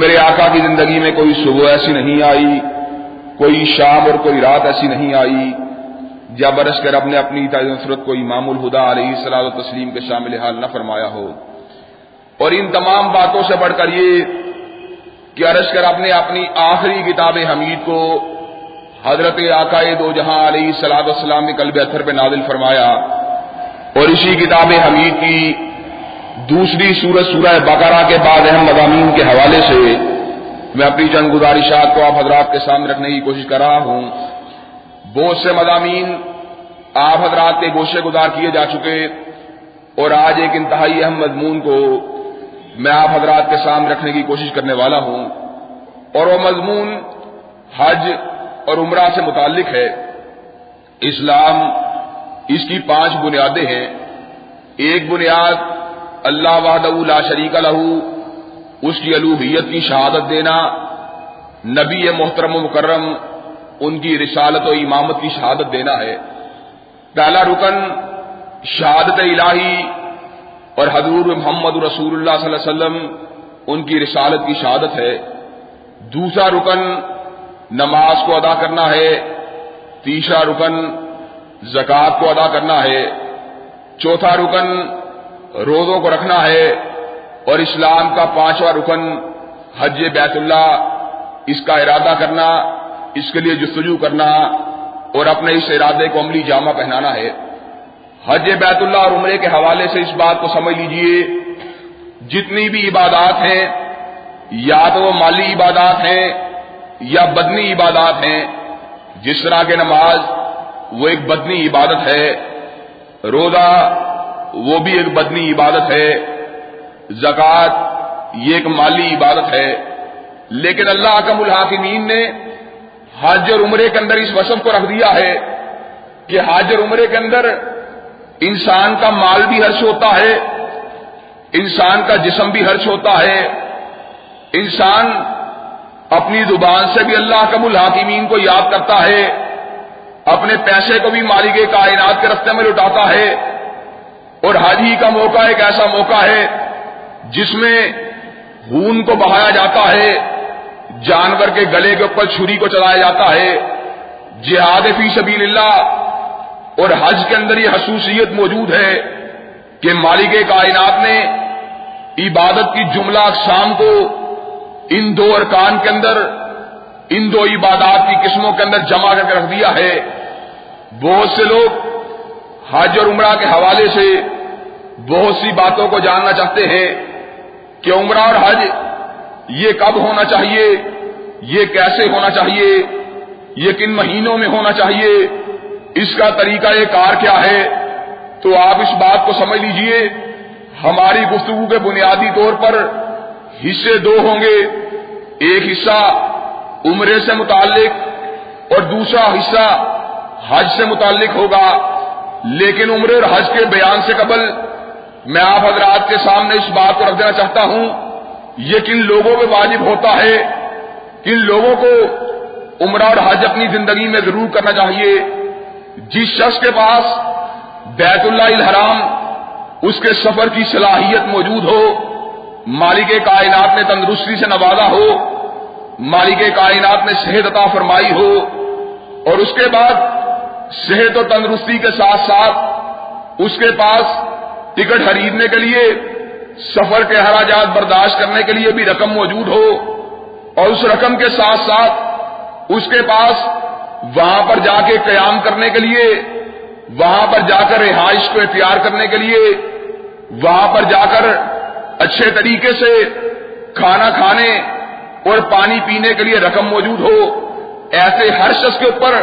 میرے آقا کی زندگی میں کوئی صبح ایسی نہیں آئی، کوئی شام اور کوئی رات ایسی نہیں آئی۔ جب برس کر اپنے اپنی نصرت کو امام الہدا علیہ صلاح و تسلیم کے شامل حال نہ فرمایا ہو۔ اور ان تمام باتوں سے بڑھ کر یہ کہ عرض کر اپنے اپنی آخری کتاب حمید کو حضرت آقائے دو جہاں علیہ صلاح والسلام نے قلب اتھر پہ نازل فرمایا اور اسی کتاب حمید کی دوسری سورج سورہ بقرہ کے بعد اہم مضامین کے حوالے سے میں اپنی چند گزارشات کو آپ حضرات کے سامنے رکھنے کی کوشش کر رہا ہوں۔ بہت سے مضامین آپ حضرات کے گوشے گزار کیے جا چکے اور آج ایک انتہائی اہم مضمون کو میں آپ حضرات کے سامنے رکھنے کی کوشش کرنے والا ہوں۔ اور وہ مضمون حج اور عمرہ سے متعلق ہے۔ اسلام اس کی پانچ بنیادیں ہیں۔ ایک بنیاد اللہ وحدہ لا شریک لہو اس کی الوحیت کی شہادت دینا، نبی محترم و مکرم، ان کی رسالت و امامت کی شہادت دینا ہے۔ پہلا رکن، شہادت الہی اور حضور محمد رسول اللہ صلی اللہ علیہ وسلم، ان کی رسالت کی شہادت ہے۔ دوسرا رکن، نماز کو ادا کرنا ہے۔ تیسرا رکن، زکوٰۃ کو ادا کرنا ہے۔ چوتھا رکن روزوں کو رکھنا ہے اور اسلام کا پانچواں رکن حج بیت اللہ، اس کا ارادہ کرنا، اس کے لیے جستجو کرنا اور اپنے اس ارادے کو عملی جامہ پہنانا ہے۔ حج بیت اللہ اور عمرے کے حوالے سے اس بات کو سمجھ لیجیے، جتنی بھی عبادات ہیں، یا تو وہ مالی عبادات ہیں یا بدنی عبادات ہیں، جس طرح کے نماز، وہ ایک بدنی عبادت ہے۔ روزہ وہ بھی ایک بدنی عبادت ہے۔ زکوٰۃ یہ ایک مالی عبادت ہے۔ لیکن اللہ اکم الحاکمین نے حج اور عمرے کے اندر اس وصف کو رکھ دیا ہے کہ حج اور عمرے کے اندر انسان کا مال بھی ہرش ہوتا ہے، انسان کا جسم بھی ہرش ہوتا ہے۔ انسان اپنی زبان سے بھی اللہ کم الحاکمین کو یاد کرتا ہے، اپنے پیسے کو بھی مالک کائنات کے رستے میں لٹاتا ہے۔ اور حاجی کا موقع ایک ایسا موقع ہے جس میں خون کو بہایا جاتا ہے، جانور کے گلے کے اوپر چھری کو چلایا جاتا ہے، جہاد فی سبیل اللہ، اور حج کے اندر یہ خصوصیت موجود ہے کہ مالک کائنات نے عبادت کی جملہ اقسام کو ان دو ارکان کے اندر، ان دو عبادات کی قسموں کے اندر جمع کر کے رکھ دیا ہے۔ بہت سے لوگ حج اور عمرہ کے حوالے سے بہت سی باتوں کو جاننا چاہتے ہیں کہ عمرہ اور حج یہ کب ہونا چاہیے، یہ کیسے ہونا چاہیے، یہ کن مہینوں میں ہونا چاہیے، اس کا طریقہ یہ کار کیا ہے؟ تو آپ اس بات کو سمجھ لیجیے، ہماری گفتگو کے بنیادی طور پر حصے دو ہوں گے، ایک حصہ عمرے سے متعلق اور دوسرا حصہ حج سے متعلق ہوگا۔ لیکن عمرے اور حج کے بیان سے قبل میں آپ حضرات کے سامنے اس بات کو رکھ دینا چاہتا ہوں، یہ کن لوگوں پہ واجب ہوتا ہے، کن لوگوں کو عمرہ اور حج اپنی زندگی میں ضرور کرنا چاہیے۔ جس شخص کے پاس بیت اللہ الحرام، اس کے سفر کی صلاحیت موجود ہو، مالک کائنات نے تندرستی سے نوازا ہو، مالک کائنات نے صحت عطا فرمائی ہو، اور اس کے بعد صحت و تندرستی کے ساتھ ساتھ اس کے پاس ٹکٹ خریدنے کے لیے، سفر کے حراجات برداشت کرنے کے لیے بھی رقم موجود ہو اور اس رقم کے ساتھ ساتھ اس کے پاس وہاں پر جا کے قیام کرنے کے لیے، وہاں پر جا کر رہائش کو اختیار کرنے کے لیے، وہاں پر جا کر اچھے طریقے سے کھانا کھانے اور پانی پینے کے لیے رقم موجود ہو، ایسے ہر شخص کے اوپر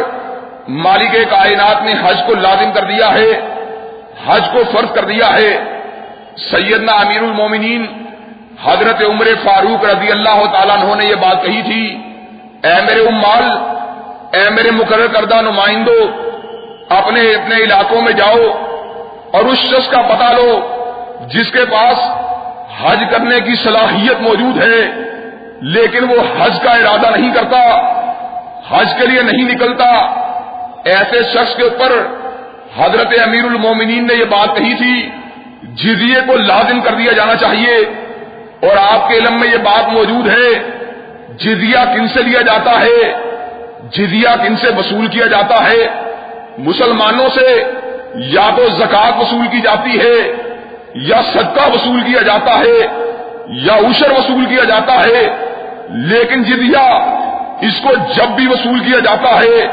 مالک کائنات نے حج کو لازم کر دیا ہے، حج کو فرض کر دیا ہے۔ سیدنا امیر المومنین حضرت عمر فاروق رضی اللہ تعالیٰ نے یہ بات کہی تھی، اے میرے امال، اے میرے مقرر کردہ نمائندوں اپنے اپنے علاقوں میں جاؤ اور اس شخص کا پتہ لو جس کے پاس حج کرنے کی صلاحیت موجود ہے، لیکن وہ حج کا ارادہ نہیں کرتا، حج کے لیے نہیں نکلتا۔ ایسے شخص کے اوپر حضرت امیر المومنین نے یہ بات کہی تھی، جزیے کو لازم کر دیا جانا چاہیے اور آپ کے علم میں یہ بات موجود ہے، جزیہ کن سے لیا جاتا ہے؟ جزیہ کن سے وصول کیا جاتا ہے؟ مسلمانوں سے یا تو زکات وصول کی جاتی ہے، یا صدقہ وصول کیا جاتا ہے، یا عشر وصول کیا جاتا ہے، لیکن جدیا اس کو جب بھی وصول کیا جاتا ہے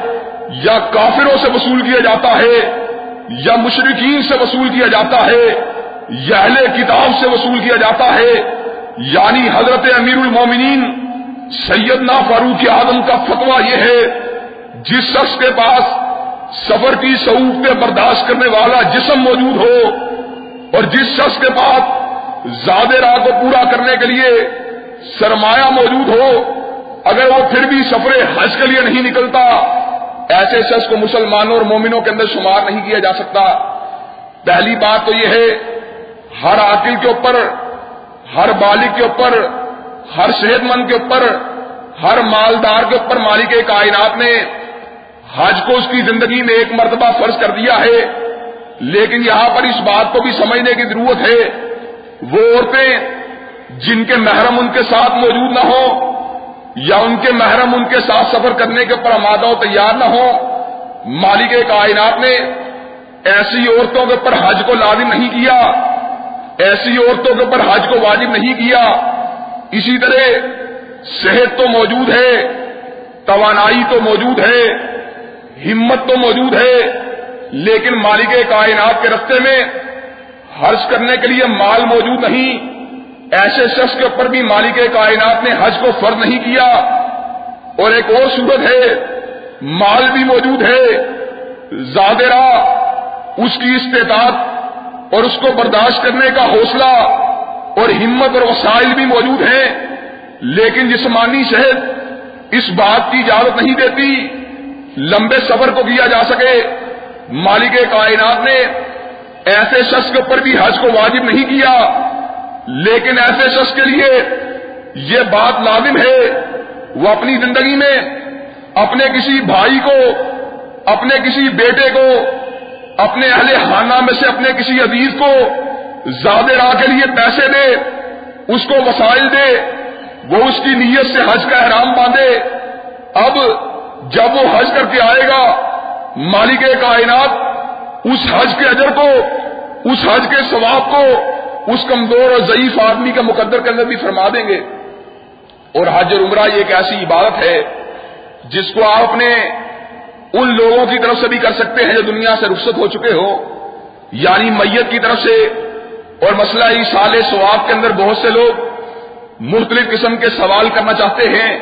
یا کافروں سے وصول کیا جاتا ہے، یا مشرقین سے وصول کیا جاتا ہے، یا اہل کتاب سے وصول کیا جاتا ہے۔ یعنی حضرت امیر المومنین سیدنا فاروق اعظم کا فتویٰ یہ ہے، جس شخص کے پاس سفر کی سعودتیں برداشت کرنے والا جسم موجود ہو اور جس شخص کے پاس زیادہ راہ کو پورا کرنے کے لیے سرمایہ موجود ہو، اگر وہ پھر بھی سفر حج کے لیے نہیں نکلتا ایسے شخص کو مسلمانوں اور مومنوں کے اندر شمار نہیں کیا جا سکتا۔ پہلی بات تو یہ ہے، ہر عاقل کے اوپر، ہر بالغ کے اوپر، ہر صحت مند کے اوپر، ہر مالدار کے اوپر مالک کائنات نے حج کو اس کی زندگی میں ایک مرتبہ فرض کر دیا ہے۔ لیکن یہاں پر اس بات کو بھی سمجھنے کی ضرورت ہے، وہ عورتیں جن کے محرم ان کے ساتھ موجود نہ ہو یا ان کے محرم ان کے ساتھ سفر کرنے کے اوپر آمادہ و تیار نہ ہو مالک کائنات نے ایسی عورتوں کے اوپر حج کو لازم نہیں کیا، ایسی عورتوں کے اوپر حج کو واجب نہیں کیا۔ اسی طرح صحت تو موجود ہے، توانائی تو موجود ہے، ہمت تو موجود ہے، لیکن مالک کائنات کے رستے میں حج کرنے کے لیے مال موجود نہیں۔ ایسے شخص کے اوپر بھی مالک کائنات نے حج کو فرض نہیں کیا۔ اور ایک اور صورت ہے، مال بھی موجود ہے زیادہ اس کی استطاعت اور اس کو برداشت کرنے کا حوصلہ اور ہمت اور وسائل بھی موجود ہیں۔ لیکن جسمانی صحت اس بات کی اجازت نہیں دیتی۔ لمبے سفر کو کیا جا سکے۔ مالک کائنات نے ایسے شخص کے اوپر بھی حج کو واجب نہیں کیا۔ لیکن ایسے شخص کے لیے یہ بات لازم ہے، وہ اپنی زندگی میں اپنے کسی بھائی کو، اپنے کسی بیٹے کو، اپنے اہل خانہ میں سے اپنے کسی عزیز کو زیادہ راہ کے لیے پیسے دے، اس کو وسائل دے، وہ اس کی نیت سے حج کا احرام باندھے۔ اب جب وہ حج کر کے آئے گا، مالک کائنات اس حج کے اجر کو، اس حج کے ثواب کو اس کمزور اور ضعیف آدمی کا مقدر کے اندر بھی فرما دیں گے۔ اور حج اور عمرہ یہ ایک ایسی عبادت ہے جس کو آپ اپنے ان لوگوں کی طرف سے بھی کر سکتے ہیں جو دنیا سے رخصت ہو چکے ہو یعنی میت کی طرف سے اور مسئلہ ہی سال ثواب کے اندر بہت سے لوگ مختلف قسم کے سوال کرنا چاہتے ہیں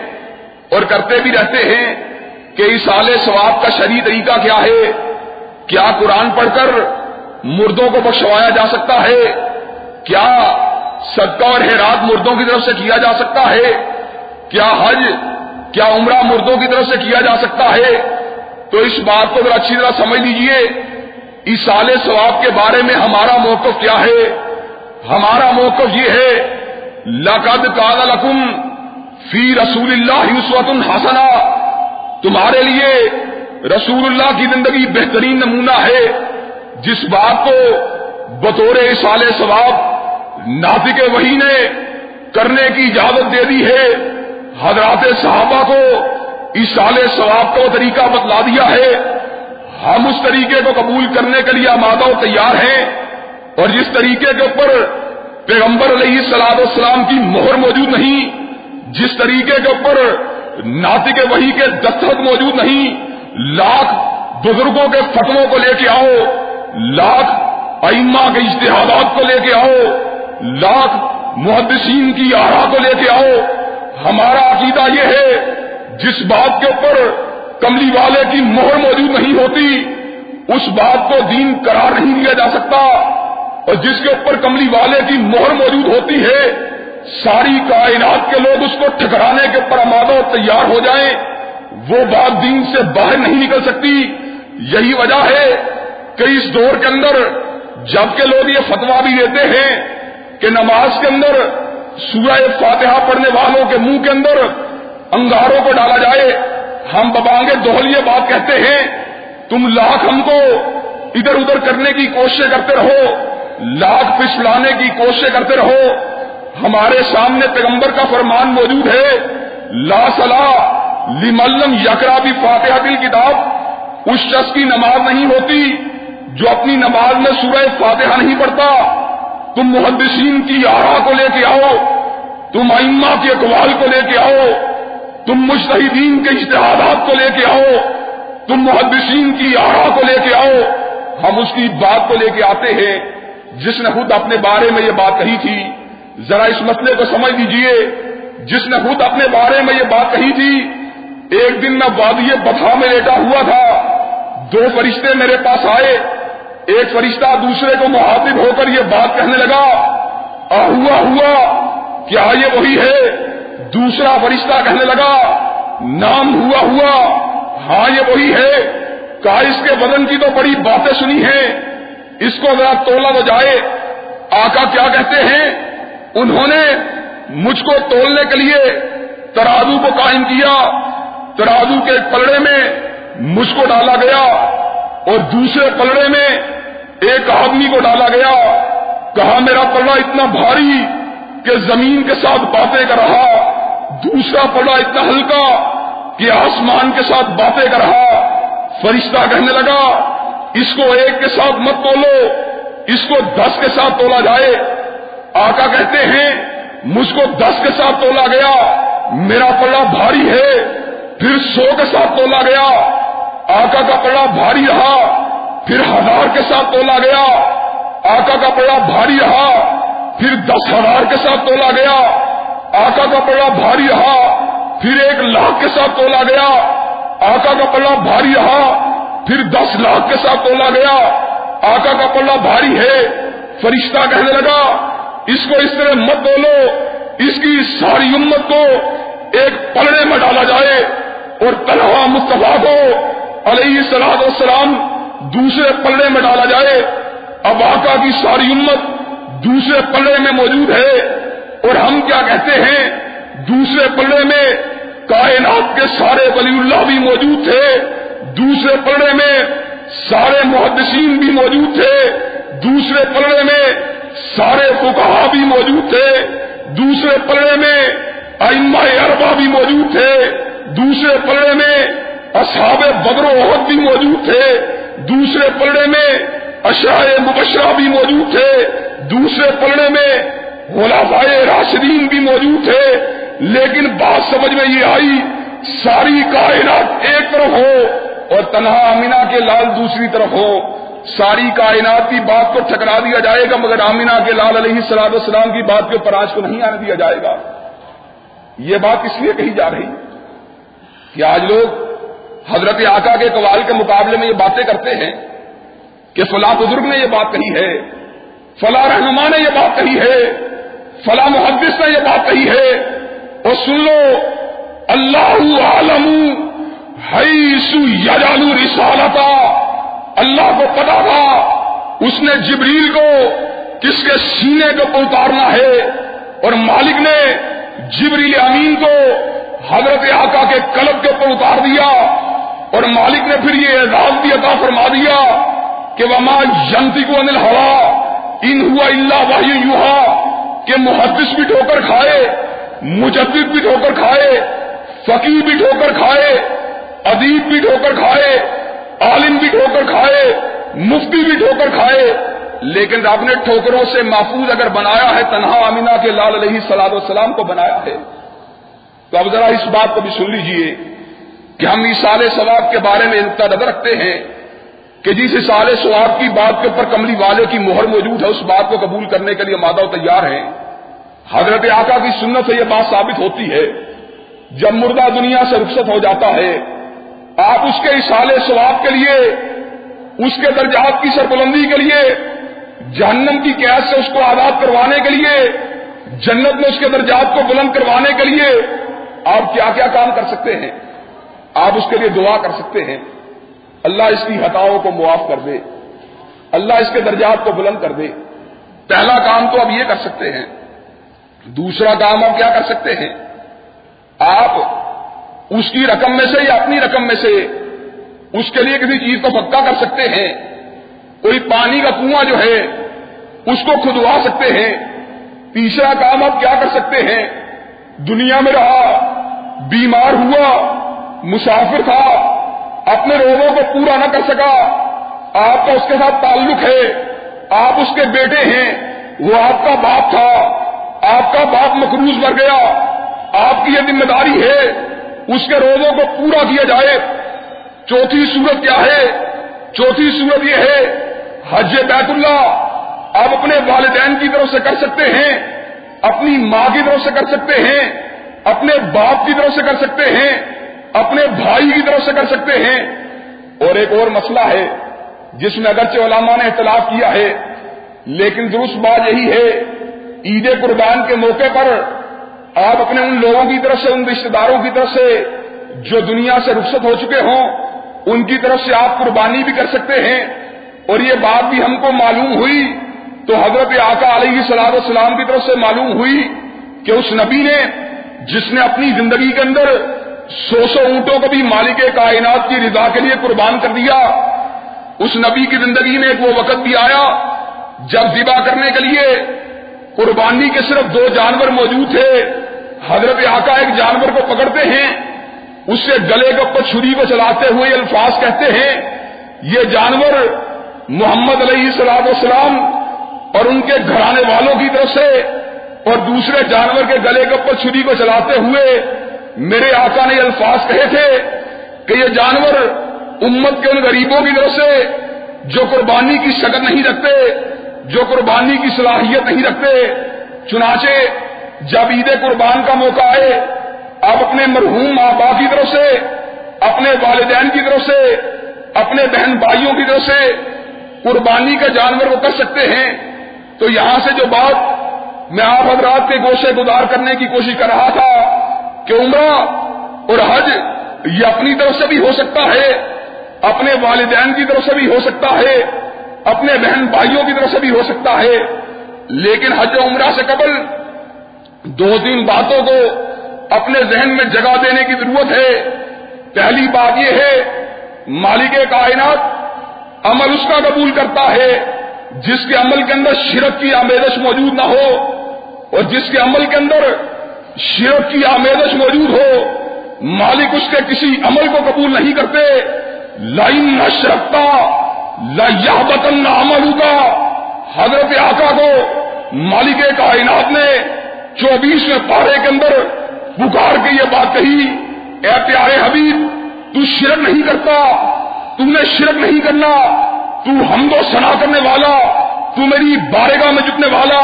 اور کرتے بھی رہتے ہیں کہ اس سال ثواب کا شرعی طریقہ کیا ہے۔ کیا قرآن پڑھ کر مردوں کو بخشوایا جا سکتا ہے؟ کیا صدقہ اور حیرات مردوں کی طرف سے کیا جا سکتا ہے؟ کیا حج، کیا عمرہ مردوں کی طرف سے کیا جا سکتا ہے؟ تو اس بات کو ذرا اچھی طرح سمجھ لیجیے، اس سال ثواب کے بارے میں ہمارا موقف کیا ہے؟ ہمارا موقف یہ ہے، لقد کال لکم فی رسول اللہ عصوت الحسنا تمہارے لیے رسول اللہ کی زندگی بہترین نمونہ ہے۔ جس بات کو بطور سال ثواب ناطق وہی نے کرنے کی اجازت دے دی ہے۔ حضرات صحابہ کو اس سال ثواب کا طریقہ بتلا دیا ہے۔ ہم اس طریقے کو قبول کرنے کے لیے آمادہ و تیار ہیں۔ اور جس طریقے کے اوپر پیغمبر علیہ سلاد السلام کی مہر موجود نہیں، جس طریقے کے اوپر ناطق وہی کے دستخط موجود نہیں، لاکھ بزرگوں کے فتووں کو لے کے آؤ، لاکھ ائمہ کے اشتہادات کو لے کے آؤ لاکھ محدثین کی آرا کو لے کے آؤ۔ ہمارا عقیدہ یہ ہے، جس بات کے اوپر کملی والے کی مہر موجود نہیں ہوتی، اس بات کو دین قرار نہیں دیا جا سکتا۔ اور جس کے اوپر کملی والے کی مہر موجود ہوتی ہے، ساری کائنات کے لوگ اس کو ٹھکرانے کے اوپر آمادہ تیار ہو جائیں۔ وہ بات دین سے باہر نہیں نکل سکتی۔ یہی وجہ ہے کہ اس دور کے اندر جبکہ لوگ یہ فتوا بھی دیتے ہیں کہ نماز کے اندر سورہ فاتحہ پڑھنے والوں کے منہ کے اندر انگاروں کو ڈالا جائے، ہم ببانگے دوہل یہ بات کہتے ہیں، تم لاکھ ہم کو ادھر ادھر کرنے کی کوشش کرتے رہو، لاکھ پچھلانے کی کوشش کرتے رہو۔ ہمارے سامنے پیغمبر کا فرمان موجود ہے، لا صلاح لملم یکرا بھی فاتحہ دل کتاب اس شخص کی نماز نہیں ہوتی جو اپنی نماز میں سورہ فاتحہ نہیں پڑھتا۔ تم محدثین کی آرا کو لے کے آؤ، تم ائمہ کے اقوال کو لے کے آؤ، تم مشتحدین کے اشتہادات کو لے کے آؤ، تم محدثین کی آرا کو لے کے آؤ۔ ہم اس کی بات کو لے کے آتے ہیں۔ جس نے خود اپنے بارے میں یہ بات کہی تھی، ذرا اس مسئلے کو سمجھ لیجیے۔ جس نے خود اپنے بارے میں یہ بات کہی تھی، ایک دن میں وادی بتھا میں لیٹا ہوا تھا۔ دو فرشتے میرے پاس آئے۔ ایک فرشتہ دوسرے کو محاطب ہو کر یہ بات کہنے لگا ہوا ہوا، کیا یہ وہی ہے؟ دوسرا فرشتہ کہنے لگا، نام ہوا ہوا ہاں یہ وہی ہے۔ کہا، اس کے بدن کی تو بڑی باتیں سنی ہیں۔ اس کو ذرا تولا تو جائے آقا کیا کہتے ہیں؟ انہوں نے مجھ کو تولنے کے لیے ترازو کو قائم کیا۔ ترازو کے پلڑے میں مجھ کو ڈالا گیا۔ اور دوسرے پلڑے میں ایک آدمی کو ڈالا گیا، کہا، میرا پلڑا اتنا بھاری کہ زمین کے ساتھ باتیں کر رہا، دوسرا پلڑا اتنا ہلکا کہ آسمان کے ساتھ باتیں کر رہا۔ فرشتہ کہنے لگا، اس کو ایک کے ساتھ مت تولو، اس کو دس کے ساتھ تولا جائے۔ آقا کہتے ہیں، مجھ کو دس کے ساتھ تولا گیا، میرا پلڑا بھاری ہے، پھر سو کے ساتھ تولا گیا۔ آقا کا پلڑا بھاری رہا، پھر ہزار کے ساتھ تولا گیا۔ آقا کا پلڑا بھاری رہا، پھر دس ہزار کے ساتھ تولا گیا۔ آقا کا پلڑا بھاری رہا، پھر ایک لاکھ کے ساتھ تولا گیا۔ آقا کا پلڑا بھاری رہا، پھر دس لاکھ کے ساتھ تولا گیا۔ آقا کا پلڑا بھاری ہے، فرشتہ کہنے لگا، اس کو اس طرح مت بولو، اس کی ساری امت کو ایک پلڑے میں ڈالا جائے اور تنہا مصطفیٰ کو علیہ سلاد والسلام دوسرے پلڑے میں ڈالا جائے، اب آقا کی ساری امت دوسرے پلڑے میں موجود ہے۔ اور ہم کیا کہتے ہیں؟ دوسرے پلڑے میں کائنات کے سارے ولی اللہ بھی موجود تھے۔ دوسرے پلڑے میں سارے محدثین بھی موجود تھے۔ دوسرے پلڑے میں سارے فکہ بھی موجود تھے۔ دوسرے پلڑے میں ائمہ اربا بھی موجود تھے۔ دوسرے پلڑے میں اصحاب بدر و عہد بھی موجود تھے، دوسرے پلڑے میں اشرائے مبشرہ بھی موجود تھے، دوسرے پلڑے میں غلافائے راشدین بھی موجود تھے، لیکن بات سمجھ میں یہ آئی، ساری کائنات ایک طرف ہو اور تنہا امینا کے لال دوسری طرف ہو۔ ساری کائنات کی بات کو ٹھکرا دیا جائے گا، مگر آمینہ کے لال علیہ السلام السلام کی بات کے اوپر آج کو نہیں آنے دیا جائے گا۔ یہ بات اس لیے کہی جا رہی کہ آج لوگ حضرت آقا کے قوال کے مقابلے میں یہ باتیں کرتے ہیں کہ فلاں بزرگ نے یہ بات کہی ہے، فلاں رہنما نے یہ بات کہی ہے، فلاں محدث نے یہ بات کہی ہے۔ اور سن لو، اللہ عالم یجالو رسالتا اللہ کو پتا تھا اس نے جبریل کو کس کے سینے کو اتارنا ہے۔ اور مالک نے جبریل امین کو حضرت آقا کے قلب کے اوپر اتار دیا۔ اور مالک نے پھر یہ اعزاز بھی عطا فرما دیا کہ وما جنتی کو انل ہوا ان ہوا اللہ واہی یوہا کہ محدث بھی ٹھوکر کھائے، مجدد بھی ٹھوکر کھائے فقیر بھی ٹھوکر کھائے، ادیب بھی ٹھوکر کھائے، عالم بھی ٹھوکر کھائے، مفتی بھی ٹھوکر کھائے۔ لیکن رب نے ٹھوکروں سے محفوظ اگر بنایا ہے، تنہا امینا کے لال علیہ سلاد والسلام کو بنایا ہے۔ تو اب ذرا اس بات کو بھی سن لیجیے۔ کہ ہم سال ثواب کے بارے میں نقطہ نظر رکھتے ہیں کہ جس سال ثواب کی بات کے اوپر کملی والے کی مہر موجود ہے، اس بات کو قبول کرنے کے لیے مادہ تیار ہیں۔ حضرت آقا کی سنت سے یہ بات ثابت ہوتی ہے، جب مردہ دنیا سے رخصت ہو جاتا ہے، آپ اس کے اشال ثواب کے لیے، اس کے درجات کی سربلندی کے لیے، جہنم کی قید سے اس کو آزاد کروانے کے لیے، جنت میں اس کے درجات کو بلند کروانے کے لیے آپ کیا کیا کام کر سکتے ہیں؟ آپ اس کے لیے دعا کر سکتے ہیں۔ اللہ اس کی ہتاؤں کو معاف کر دے۔ اللہ اس کے درجات کو بلند کر دے۔ پہلا کام تو اب یہ کر سکتے ہیں۔ دوسرا کام آپ کیا کر سکتے ہیں؟ آپ اس کی رقم میں سے یا اپنی رقم میں سے اس کے لیے کسی چیز کو پکا کر سکتے ہیں۔ کوئی پانی کا کنواں جو ہے، اس کو کھدوا سکتے ہیں۔ تیسرا کام آپ کیا کر سکتے ہیں؟ دنیا میں رہا، بیمار ہوا مسافر تھا، اپنے روزوں کو پورا نہ کر سکا۔ آپ کا اس کے ساتھ تعلق ہے، آپ اس کے بیٹے ہیں، وہ آپ کا باپ تھا۔ آپ کا باپ مقروض مر گیا۔ آپ کی یہ ذمہ داری ہے، اس کے روزوں کو پورا کیا جائے۔ چوتھی صورت کیا ہے؟ چوتھی صورت یہ ہے، حج بیت اللہ۔ آپ اپنے والدین کی طرف سے کر سکتے ہیں، اپنی ماں کی طرف سے کر سکتے ہیں، اپنے باپ کی طرف سے کر سکتے ہیں۔ اپنے بھائی کی طرف سے کر سکتے ہیں۔ اور ایک اور مسئلہ ہے، جس میں اگرچہ علماء نے اختلاف کیا ہے، لیکن درست بات یہی ہے، عید قربان کے موقع پر آپ اپنے ان لوگوں کی طرف سے، ان رشتے داروں کی طرف سے جو دنیا سے رخصت ہو چکے ہوں، ان کی طرف سے آپ قربانی بھی کر سکتے ہیں۔ اور یہ بات بھی ہم کو معلوم ہوئی تو حضرت آقا علیہ سلاد السلام کی طرف سے معلوم ہوئی کہ اس نبی نے، جس نے اپنی زندگی کے اندر سو سو اونٹوں کو بھی مالک کائنات کی رضا کے لیے قربان کر دیا۔ اس نبی کی زندگی میں ایک وہ وقت بھی آیا جب ذبح کرنے کے لیے قربانی کے صرف دو جانور موجود تھے۔ حضرت آقا ایک جانور کو پکڑتے ہیں۔ اس سے گلے کے اوپر چھری کو چلاتے ہوئے الفاظ کہتے ہیں۔ یہ جانور محمد علیہ السلام والسلام اور ان کے گھرانے والوں کی طرف سے اور دوسرے جانور کے گلے کے اوپر چھری کو چلاتے ہوئے میرے آقا نے الفاظ کہے تھے کہ یہ جانور امت کے ان غریبوں کی طرف سے جو قربانی کی شکل نہیں رکھتے، جو قربانی کی صلاحیت نہیں رکھتے، چنانچہ جب عید قربان کا موقع آئے آپ اپنے مرحوم ماں باپ کی طرف سے، اپنے والدین کی طرف سے، اپنے بہن بھائیوں کی طرف سے قربانی کا جانور وہ کر سکتے ہیں۔ تو یہاں سے جو بات میں آپ حضرات کے گوشے گزار کرنے کی کوشش کر رہا تھا کہ عمرہ اور حج یہ اپنی طرف سے بھی ہو سکتا ہے، اپنے والدین کی طرف سے بھی ہو سکتا ہے، اپنے بہن بھائیوں کی طرف سے بھی ہو سکتا ہے۔ لیکن حج و عمرہ سے قبل دو تین باتوں کو اپنے ذہن میں جگہ دینے کی ضرورت ہے۔ پہلی بات یہ ہے، مالک کائنات عمل اس کا قبول کرتا ہے جس کے عمل کے اندر شرک کی آمیزش موجود نہ ہو اور جس کے عمل کے اندر شرک کی آمیزش موجود ہو، مالک اس کے کسی عمل کو قبول نہیں کرتے لائن نہ شرکتا لا بتن نہ عمل ہوگا حضرت آقا کو مالک کائنات نے چوبیسویں پارے کے اندر پکار کے یہ بات کہی، اے پیارے حبیب، تو شرک نہیں کرتا، تم نے شرک نہیں کرنا، تو ہم کو سنا کرنے والا، تو میری بارگاہ میں جتنے والا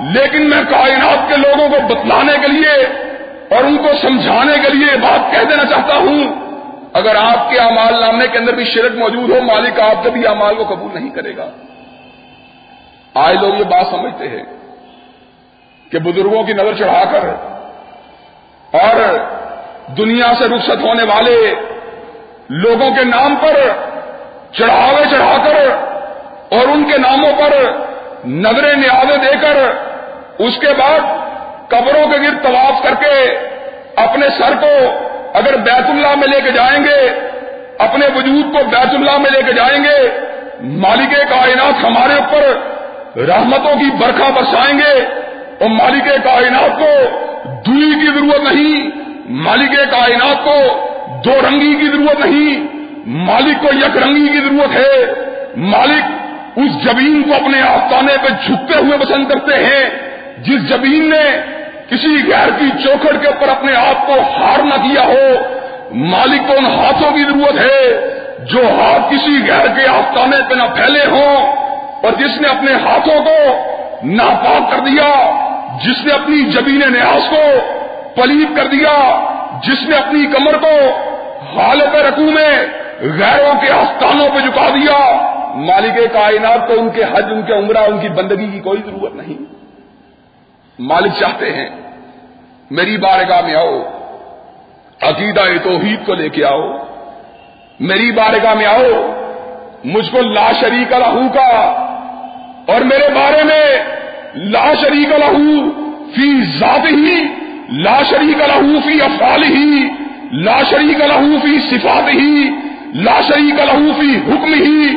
لیکن میں کائنات کے لوگوں کو بتلانے کے لیے اور ان کو سمجھانے کے لیے بات کہہ دینا چاہتا ہوں۔ اگر آپ کے امال نامے کے اندر بھی شرک موجود ہو، مالک آپ کے بھی امال کو قبول نہیں کرے گا۔ آئے لوگ یہ بات سمجھتے ہیں کہ بزرگوں کی نظر چڑھا کر اور دنیا سے رخصت ہونے والے لوگوں کے نام پر چڑھاوے چڑھا کر اور ان کے ناموں پر نظریں نیازیں دے کر اس کے بعد قبروں کے گرد طواف کر کے اپنے سر کو اگر بیت اللہ میں لے کے جائیں گے، اپنے وجود کو بیت اللہ میں لے کے جائیں گے، مالک کائنات ہمارے اوپر رحمتوں کی برکھا برسائیں گے، اور مالک کائنات کو دوئی کی ضرورت نہیں، مالک کائنات کو دو رنگی کی ضرورت نہیں، مالک کو یک رنگی کی ضرورت ہے۔ مالک اس زمین کو اپنے آستانے پہ جھکتے ہوئے پسند کرتے ہیں۔ جس زمین نے کسی غیر کی چوکھٹ کے اوپر اپنے آپ کو ہار نہ کیا ہو، مالک کو ان ہاتھوں کی ضرورت ہے جو ہاتھ کسی غیر کے آستانے پہ نہ پھیلے ہوں اور جس نے اپنے ہاتھوں کو ناپاک کر دیا، جس نے اپنی زمین نیاز کو پلیب کر دیا، جس نے اپنی کمر کو حالت رقو میں غیروں کے آستانوں پہ جھکا دیا، مالک کائنات کو ان کے حج، ان کے عمرہ، ان کی بندگی کی کوئی ضرورت نہیں۔ مالک چاہتے ہیں، میری بارگاہ میں آؤ، عقیدہ توحید کو لے کے آؤ، میری بارگاہ میں آؤ، مجھ کو لا شریک لہو کا، اور میرے بارے میں لا شریک لہو فی ذات ہی، لا شریک لہو فی افعال ہی، لا شریک لہو فی صفات ہی، لا شریک لہو فی حکم ہی،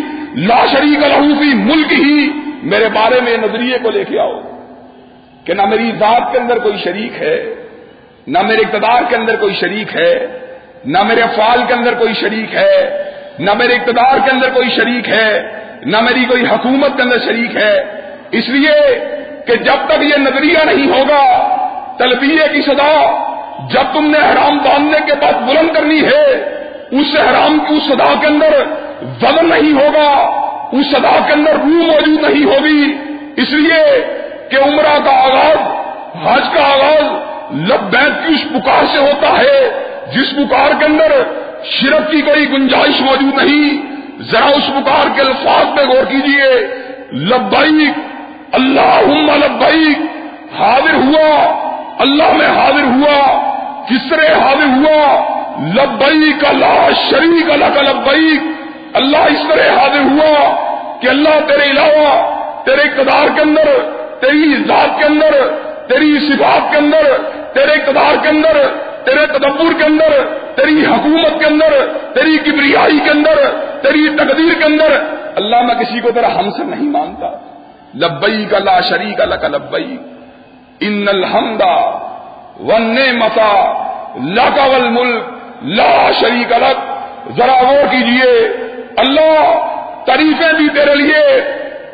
لا شریک لہو فی ملک ہی، میرے بارے میں نظریے کو لے کے آؤ۔ کہ نہ میری ذات کے اندر کوئی شریک ہے، نہ میرے اقتدار کے اندر کوئی شریک ہے، نہ میرے افعال کے اندر کوئی شریک ہے، نہ میرے اقتدار کے اندر کوئی شریک ہے، نہ میری کوئی حکومت کے اندر شریک ہے۔ اس لیے کہ جب تک یہ نظریہ نہیں ہوگا تلبیے کی صدا جب تم نے حرام باندھنے کے بعد بلند کرنی ہے، اس حرام کی اس صدا کے اندر وزن نہیں ہوگا، اس صدا کے اندر روح موجود نہیں ہوگی۔ اس لیے کہ عمرہ کا آغاز، حج کا آغاز لبیک کی اس پکار سے ہوتا ہے، جس پکار کے اندر شرک کی کوئی گنجائش موجود نہیں، ذرا اس پکار کے الفاظ پہ غور کیجیے لبیک اللہ لبیک، حاضر ہوا، اللہ میں حاضر ہوا، کس طرح حاضر ہوا؟ لبیک اللہ شریک اللہ کا لبیک، اللہ اس طرح حاضر ہوا کہ اللہ تیرے علاوہ، تیرے اقتدار کے اندر تیری ذات کے اندر، تیری صفات کے اندر، تیرے اقتدار کے اندر، تیرے تدبر کے اندر، تیری حکومت کے اندر، تیری کبریائی کے اندر، تیری تقدیر کے اندر، اللہ میں کسی کو تیرا ہم سے نہیں مانتا۔ لبئی کا لا شریک اللہ کا لبئی ان الحمدہ ون مسا لا کا ملک لا شریک الگ ذرا غور کیجیے اللہ تعریفیں بھی تیرے لیے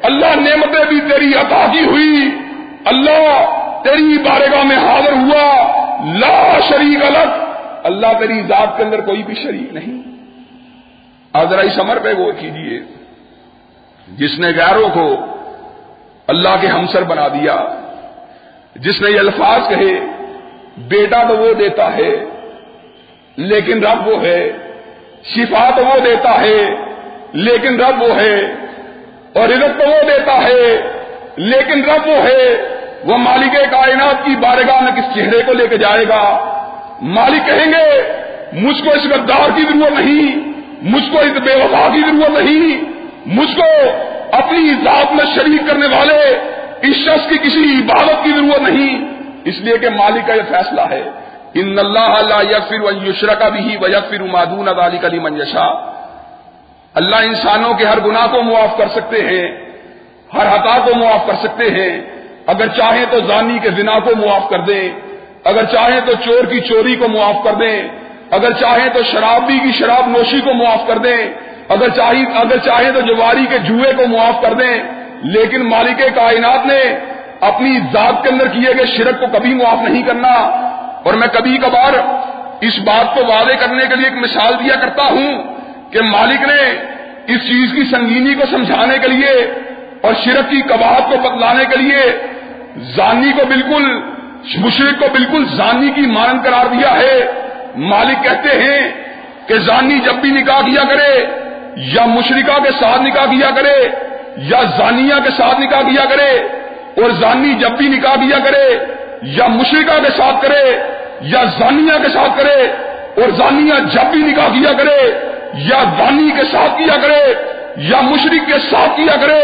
اللہ نعمتیں بھی تیری عطا کی ہوئی۔ اللہ تیری بارگاہ میں حاضر ہوا۔ لا شریک الگ اللہ تیری ذات کے اندر کوئی بھی شریک نہیں۔ آزرائی سمر پہ غور کیجیے جس نے غیروں کو اللہ کے ہمسر بنا دیا، جس نے یہ الفاظ کہے، بیٹا تو وہ دیتا ہے، لیکن رب وہ ہے، شفا تو وہ دیتا ہے، لیکن رب وہ ہے اور عزت تو وہ دیتا ہے، لیکن رب وہ ہے، وہ مالک کائنات کی بارگاہ میں کس چہرے کو لے کے جائے گا؟ مالک کہیں گے، مجھ کو اس غدار کی ضرورت نہیں، مجھ کو اس بے وفا کی ضرورت نہیں، مجھ کو اپنی ذات میں شریک کرنے والے اس شخص کی کسی عبادت کی ضرورت نہیں۔ اس لیے کہ مالک کا یہ فیصلہ ہے، ان اللہ یکفر یشر کا بھی و یکفر مادون علی کلی منجشا اللہ انسانوں کے ہر گناہ کو معاف کر سکتے ہیں، ہر حتا کو معاف کر سکتے ہیں۔ اگر چاہیں تو زانی کے زنا کو معاف کر دیں۔ اگر چاہیں تو چور کی چوری کو معاف کر دیں۔ اگر چاہیں تو شرابی کی شراب نوشی کو معاف کر دیں۔ اگر چاہیے اگر چاہیں تو جواری کے جوئے کو معاف کر دیں۔ لیکن مالک کائنات نے اپنی ذات کے اندر کیے گئے شرک کو کبھی معاف نہیں کرنا۔ اور میں کبھی کبھار اس بات کو واضح کرنے کے لیے ایک مثال دیا کرتا ہوں۔ کہ مالک نے اس چیز کی سنگینی کو سمجھانے کے لیے اور شرک کی کباہت کو بتلانے کے لیے زانی کو بالکل مشرق کو بالکل زانی کی مان قرار دیا ہے۔ مالک کہتے ہیں کہ زانی جب بھی نکاح کیا کرے، یا مشرقہ کے ساتھ نکاح کیا کرے، یا زانیہ کے ساتھ نکاح کیا کرے، اور زانی جب بھی نکاح کیا کرے، یا مشرقہ کے ساتھ کرے، یا زانیہ کے ساتھ کرے، اور زانیہ جب بھی نکاح کیا کرے یا زانی کے ساتھ کیا کرے، یا مشرق کے ساتھ کیا کرے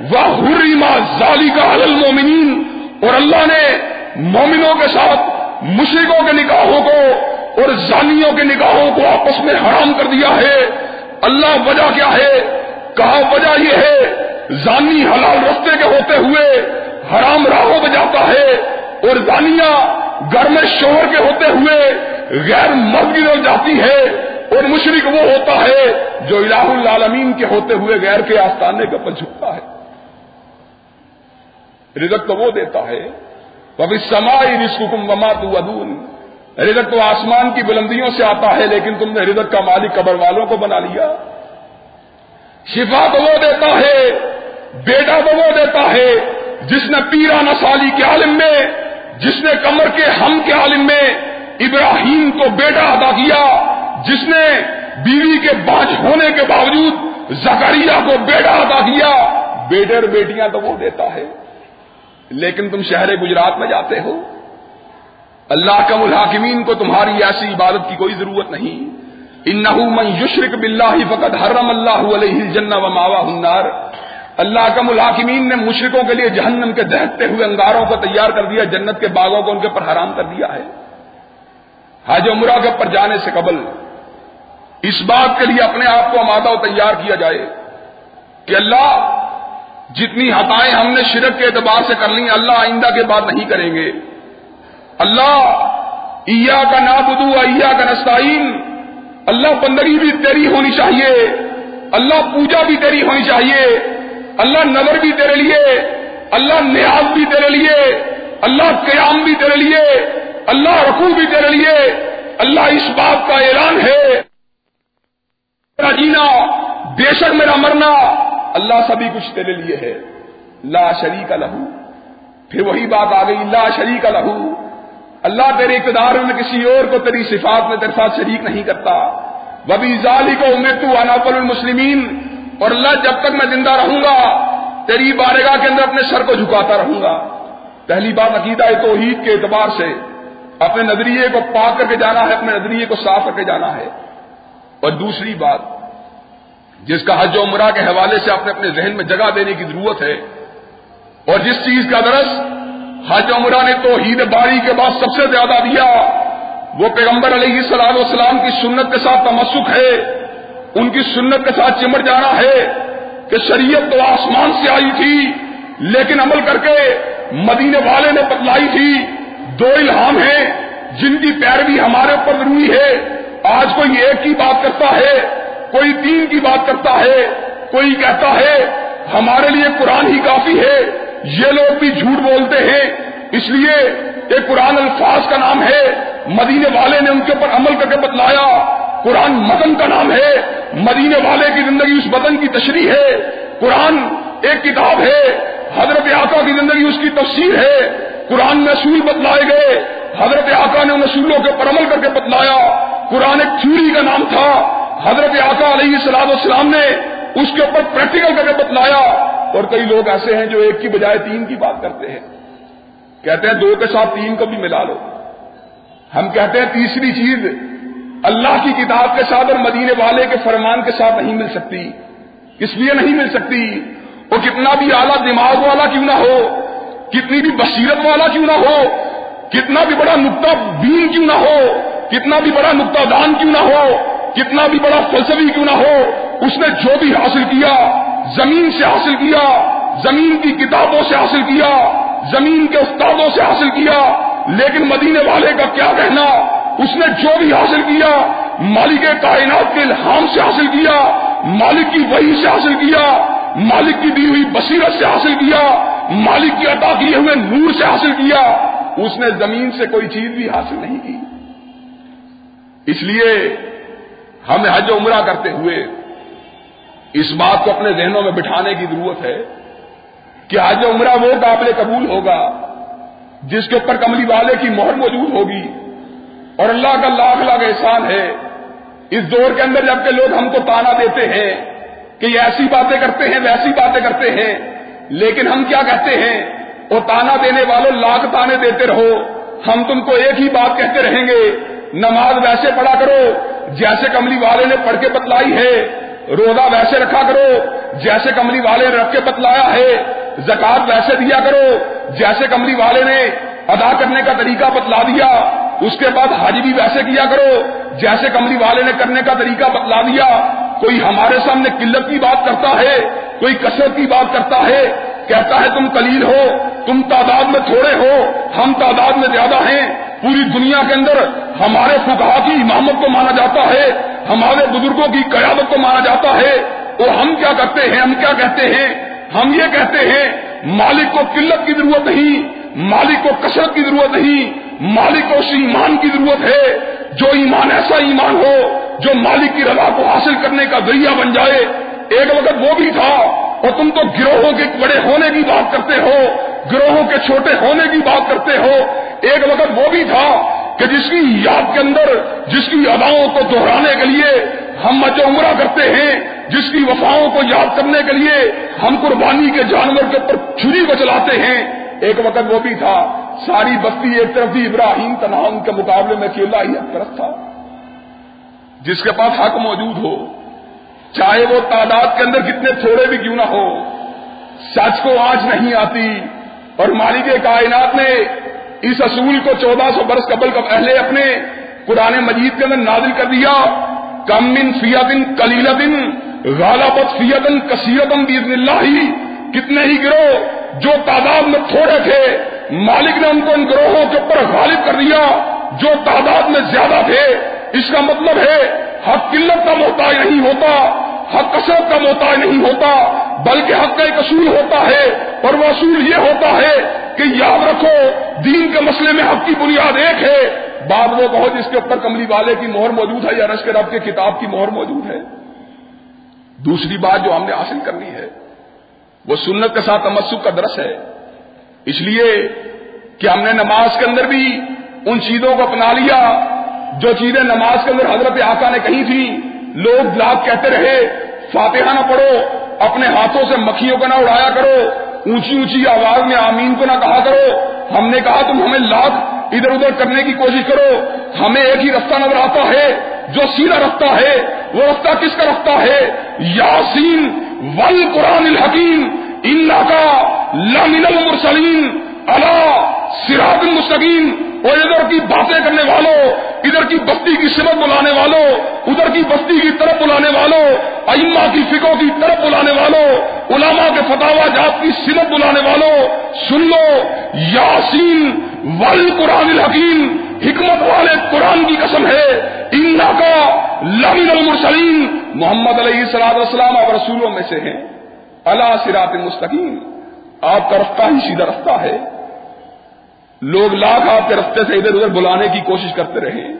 وہ حریما ظالی کا حل مومنین اور اللہ نے مومنوں کے ساتھ مشرقوں کے نکاحوں کو اور زانیوں کے نکاحوں کو آپس میں حرام کر دیا ہے۔ اللہ وجہ کیا ہے؟ کہا وجہ یہ ہے، زانی حلال رستے کے ہوتے ہوئے حرام راہوں پہ جاتا ہے اور زانیہ گھر میں شور کے ہوتے ہوئے غیر مرد کی جاتی ہے۔ اور مشرق وہ ہوتا ہے جو الہ العالمین کے ہوتے ہوئے غیر کے آستانے کے اوپر جھکتا ہے۔ رزق تو وہ دیتا ہے۔ کبھی سمائی رسکم وما تو ادون رزق تو آسمان کی بلندیوں سے آتا ہے، لیکن تم نے رزق کا مالک قبر والوں کو بنا لیا۔ شفا تو وہ دیتا ہے، بیٹا تو وہ دیتا ہے جس نے پیرا سالی کے عالم میں، جس نے کمر کے ہم کے عالم میں، ابراہیم کو بیٹا ادا کیا۔ جس نے بیوی کے بانچ ہونے کے باوجود زکریہ کو بیٹا ادا کیا، بیٹے اور بیٹیاں تو وہ دیتا ہے۔ لیکن تم شہر گجرات میں جاتے ہو۔ اللہ کا الحاکمین کو تمہاری ایسی عبادت کی کوئی ضرورت نہیں۔ ان من یشرک بلّہ فقط حرم اللہ علیہ جن و ماوا ہنار اللہ کا الحاکمین نے مشرقوں کے لیے جہنم کے دہتے ہوئے انگاروں کو تیار کر دیا، جنت کے باغوں کو ان کے پر حرام کر دیا ہے۔ حاج عمرہ کے پر جانے سے قبل اس بات کے لیے اپنے آپ کو آمادہ و تیار کیا جائے کہ اللہ جتنی ہتائیں ہم نے شرک کے اعتبار سے کر لی اللہ آئندہ کے بعد نہیں کریں گے۔ اللہ ایا کا نابدو ایا کا نستعین، اللہ بندگی بھی تیری ہونی چاہیے، اللہ پوجا بھی تیری ہونی چاہیے، اللہ نظر بھی تیرے لیے، اللہ نیاز بھی تیرے لیے، اللہ قیام بھی تیرے لیے، اللہ رقو بھی تیرے لیے، اللہ اس بات کا اعلان ہے۔ میرا جینا، بے شک میرا مرنا، اللہ سبھی کچھ تیرے لیے ہے۔ لا شریک لہو۔ پھر وہی بات آ گئی، لا شریک لہو۔ اللہ تیرے اقتدار میں کسی اور کو تیری صفات میں تیرے ساتھ شریک نہیں کرتا۔ وبی ظالی کو امید تو انافل المسلمین اور اللہ جب تک میں زندہ رہوں گا، تیری بارگاہ کے اندر اپنے سر کو جھکاتا رہوں گا۔ پہلی بات عقیدہ توحید کے اعتبار سے، اپنے نظریے کو پاک کر کے جانا ہے، اپنے نظریے کو صاف کر کے جانا ہے۔ اور دوسری بات، جس کا حج و عمرہ کے حوالے سے اپنے اپنے ذہن میں جگہ دینے کی ضرورت ہے، اور جس چیز کا درس حج عمرہ نے توحید باری کے بعد سب سے زیادہ دیا، وہ پیغمبر علیہ السلام والسلام کی سنت کے ساتھ تمسک ہے، ان کی سنت کے ساتھ چمٹ جانا ہے کہ شریعت تو آسمان سے آئی تھی، لیکن عمل کر کے مدینے والے نے بتلائی تھی، دو الہام ہیں، جن کی پیروی ہمارے اوپر ضروری ہے آج کوئی ایک کی بات کرتا ہے، کوئی تین کی بات کرتا ہے، کوئی کہتا ہے، ہمارے لیے قرآن ہی کافی ہے۔ یہ لوگ بھی جھوٹ بولتے ہیں۔ اس لیے یہ قرآن الفاظ کا نام ہے۔ مدینے والے نے ان کے اوپر عمل کر کے بتلایا، قرآن مدن کا نام ہے۔ مدینے والے کی زندگی اس بدن کی تشریح ہے۔ قرآن ایک کتاب ہے۔ حضرت آقا کی زندگی اس کی تفسیر ہے۔ قرآن میں اصول بتلائے گئے۔ حضرت آقا نے ان اصولوں کے اوپر عمل کر کے بتلایا۔ قرآن ایک تھیوری کا نام تھا۔ حضرت آقا علیہ السلام السلام نے اس کے اوپر پریکٹیکل کر کے بتلایا۔ اور کئی لوگ ایسے ہیں جو ایک کی بجائے تین کی بات کرتے ہیں۔ کہتے ہیں دو کے ساتھ تین کو بھی ملا لو۔ ہم کہتے ہیں تیسری چیز اللہ کی کتاب کے ساتھ اور مدینے والے کے فرمان کے ساتھ نہیں مل سکتی۔ اس لیے نہیں مل سکتی۔ وہ کتنا بھی اعلیٰ دماغ والا کیوں نہ ہو، کتنی بھی بصیرت والا کیوں نہ ہو، کتنا بھی بڑا نقطہ بین کیوں نہ ہو کتنا بھی بڑا نقطہ دان کیوں نہ ہو کتنا بھی بڑا فلسفی کیوں نہ ہو، اس نے جو بھی حاصل کیا، زمین سے حاصل کیا، زمین کی کتابوں سے حاصل کیا، زمین کے استادوں سے حاصل کیا، لیکن مدینے والے کا کیا کہنا؟ اس نے جو بھی حاصل کیا، مالک کائنات کے الہام سے حاصل کیا، مالک کی وحی سے حاصل کیا، مالک کی دی ہوئی بصیرت سے حاصل کیا، مالک کی عطا کیے ہوئے نور سے حاصل کیا، اس نے زمین سے کوئی چیز بھی حاصل نہیں کی۔ اس لیے ہمیں حج و عمرہ کرتے ہوئے اس بات کو اپنے ذہنوں میں بٹھانے کی ضرورت ہے کہ حج و عمرہ وہ قابل قبول ہوگا جس کے اوپر کملی والے کی مہر موجود ہوگی اور اللہ کا لاکھ لاکھ احسان ہے۔ اس دور کے اندر جبکہ لوگ ہم کو تانا دیتے ہیں کہ یہ ایسی باتیں کرتے ہیں، ویسی باتیں کرتے ہیں، لیکن ہم کیا کہتے ہیں؟ وہ تانا دینے والوں لاکھ تانے دیتے رہو۔ ہم تم کو ایک ہی بات کہتے رہیں گے نماز ویسے پڑھا کرو، جیسے کملی والے نے پڑھ کے بتلائی ہے، روزہ ویسے رکھا کرو، جیسے کملی والے نے رکھ کے بتلایا ہے زکات ویسے دیا کرو، جیسے کملی والے نے ادا کرنے کا طریقہ بتلا دیا، اس کے بعد حج بھی ویسے کیا کرو، جیسے کملی والے نے کرنے کا طریقہ بتلا دیا، کوئی ہمارے سامنے قلت کی بات کرتا ہے، کوئی کثرت کی بات کرتا ہے، کہتا ہے تم کلیل ہو، تم تعداد میں تھوڑے ہو، ہم تعداد میں زیادہ ہیں پوری دنیا کے اندر ہمارے فکا کی امامت کو مانا جاتا ہے، ہمارے بزرگوں کی قیادت کو مانا جاتا ہے۔ اور ہم کیا کرتے ہیں؟ ہم کیا کہتے ہیں؟ ہم یہ کہتے ہیں، مالک کو قلت کی ضرورت نہیں، مالک کو کثرت کی ضرورت نہیں، مالک کو اس ایمان کی ضرورت ہے۔ جو ایمان، ایسا ایمان ہو جو مالک کی رضا کو حاصل کرنے کا ذریعہ بن جائے۔ ایک وقت وہ بھی تھا، اور تم تو گروہوں کے بڑے ہونے کی بات کرتے ہو، گروہوں کے چھوٹے ہونے کی بات کرتے ہو۔ ایک وقت وہ بھی تھا کہ جس کی یاد کے اندر، جس کی اداؤں کو دہرانے کے لیے ہم مچ عمرہ کرتے ہیں، جس کی وفاؤں کو یاد کرنے کے لیے ہم قربانی کے جانور کے اوپر چھری کو چلاتے ہیں۔ ایک وقت وہ بھی تھا، ساری بستی ایک طرف تھی، ابراہیم تنہا کے مقابلے میں اکیلا ہی ایک طرف تھا۔ جس کے پاس حق موجود ہو، چاہے وہ تعداد کے اندر کتنے تھوڑے بھی کیوں نہ ہو، سچ کو آج نہیں آتی۔ اور مالک کائنات نے اس اصول کو چودہ سو برس قبل کا پہلے اپنے قرآن مجید کے اندر نازل کر دیا۔ کم بن فیا کلیل بن غالبت فیتن کثیرتن بزن اللہ۔ کتنے ہی گروہ جو تعداد میں تھوڑے تھے، مالک نے ان کو ان گروہوں کے اوپر غالب کر دیا۔ جو تعداد میں زیادہ تھے، اس کا مطلب ہے، حق قلت کا محتاج نہیں ہوتا، حق کثرت کا محتاج نہیں ہوتا، بلکہ حق کا ایک اصول ہوتا ہے۔ اور وہ اصول یہ ہوتا ہے کہ یاد رکھو، دین کے مسئلے میں حق کی بنیاد ایک ہے۔ بعد وہ کہو جس کے اوپر کملی والے کی مہر موجود ہے یا رش کے رب کے کتاب کی مہر موجود ہے۔ دوسری بات جو ہم نے حاصل کرنی ہے، وہ سنت کے ساتھ تمسک کا درس ہے۔ اس لیے کہ ہم نے نماز کے اندر بھی ان چیزوں کو اپنا لیا۔ جو چیزیں نماز کے اندر حضرت آقا نے کہی تھی لوگ لاکھ کہتے رہے، فاتحہ نہ پڑھو، اپنے ہاتھوں سے مکھیوں کو نہ اڑایا کرو۔ اونچی اونچی آواز میں آمین کو نہ کہا کرو۔ ہم نے کہا تم ہمیں لاکھ ادھر ادھر کرنے کی کوشش کرو۔ ہمیں ایک ہی رستہ نظر آتا ہے۔ جو سیدھا رستہ ہے، وہ رستہ کس کا رستہ ہے؟ یاسین ول قرآن الحکیم۔ اللہ کا لمن المرسلین۔ اللہ سراط المستقیم، اور ادھر کی باتیں کرنے والوں، ادھر کی بستی کی سمت بلانے والوں، ادھر کی بستی کی طرف بلانے والوں، ائمہ کی فکوں کی طرف بلانے والوں، علماء کے فتح جات کی سمت بلانے والوں، سن لو، یاسین ول قرآن الحکیم، حکمت والے قرآن کی قسم ہے اندا کا لمن المرسلیم محمد علیہ صلاح السلام آپ رسولوں میں سے ہیں۔ اللہ سرات مستقیم۔ آپ کا رستہ ہی سیدھا رستہ ہے۔ لوگ لاکھ آپ کے رستے سے ادھر ادھر بلانے کی کوشش کرتے رہے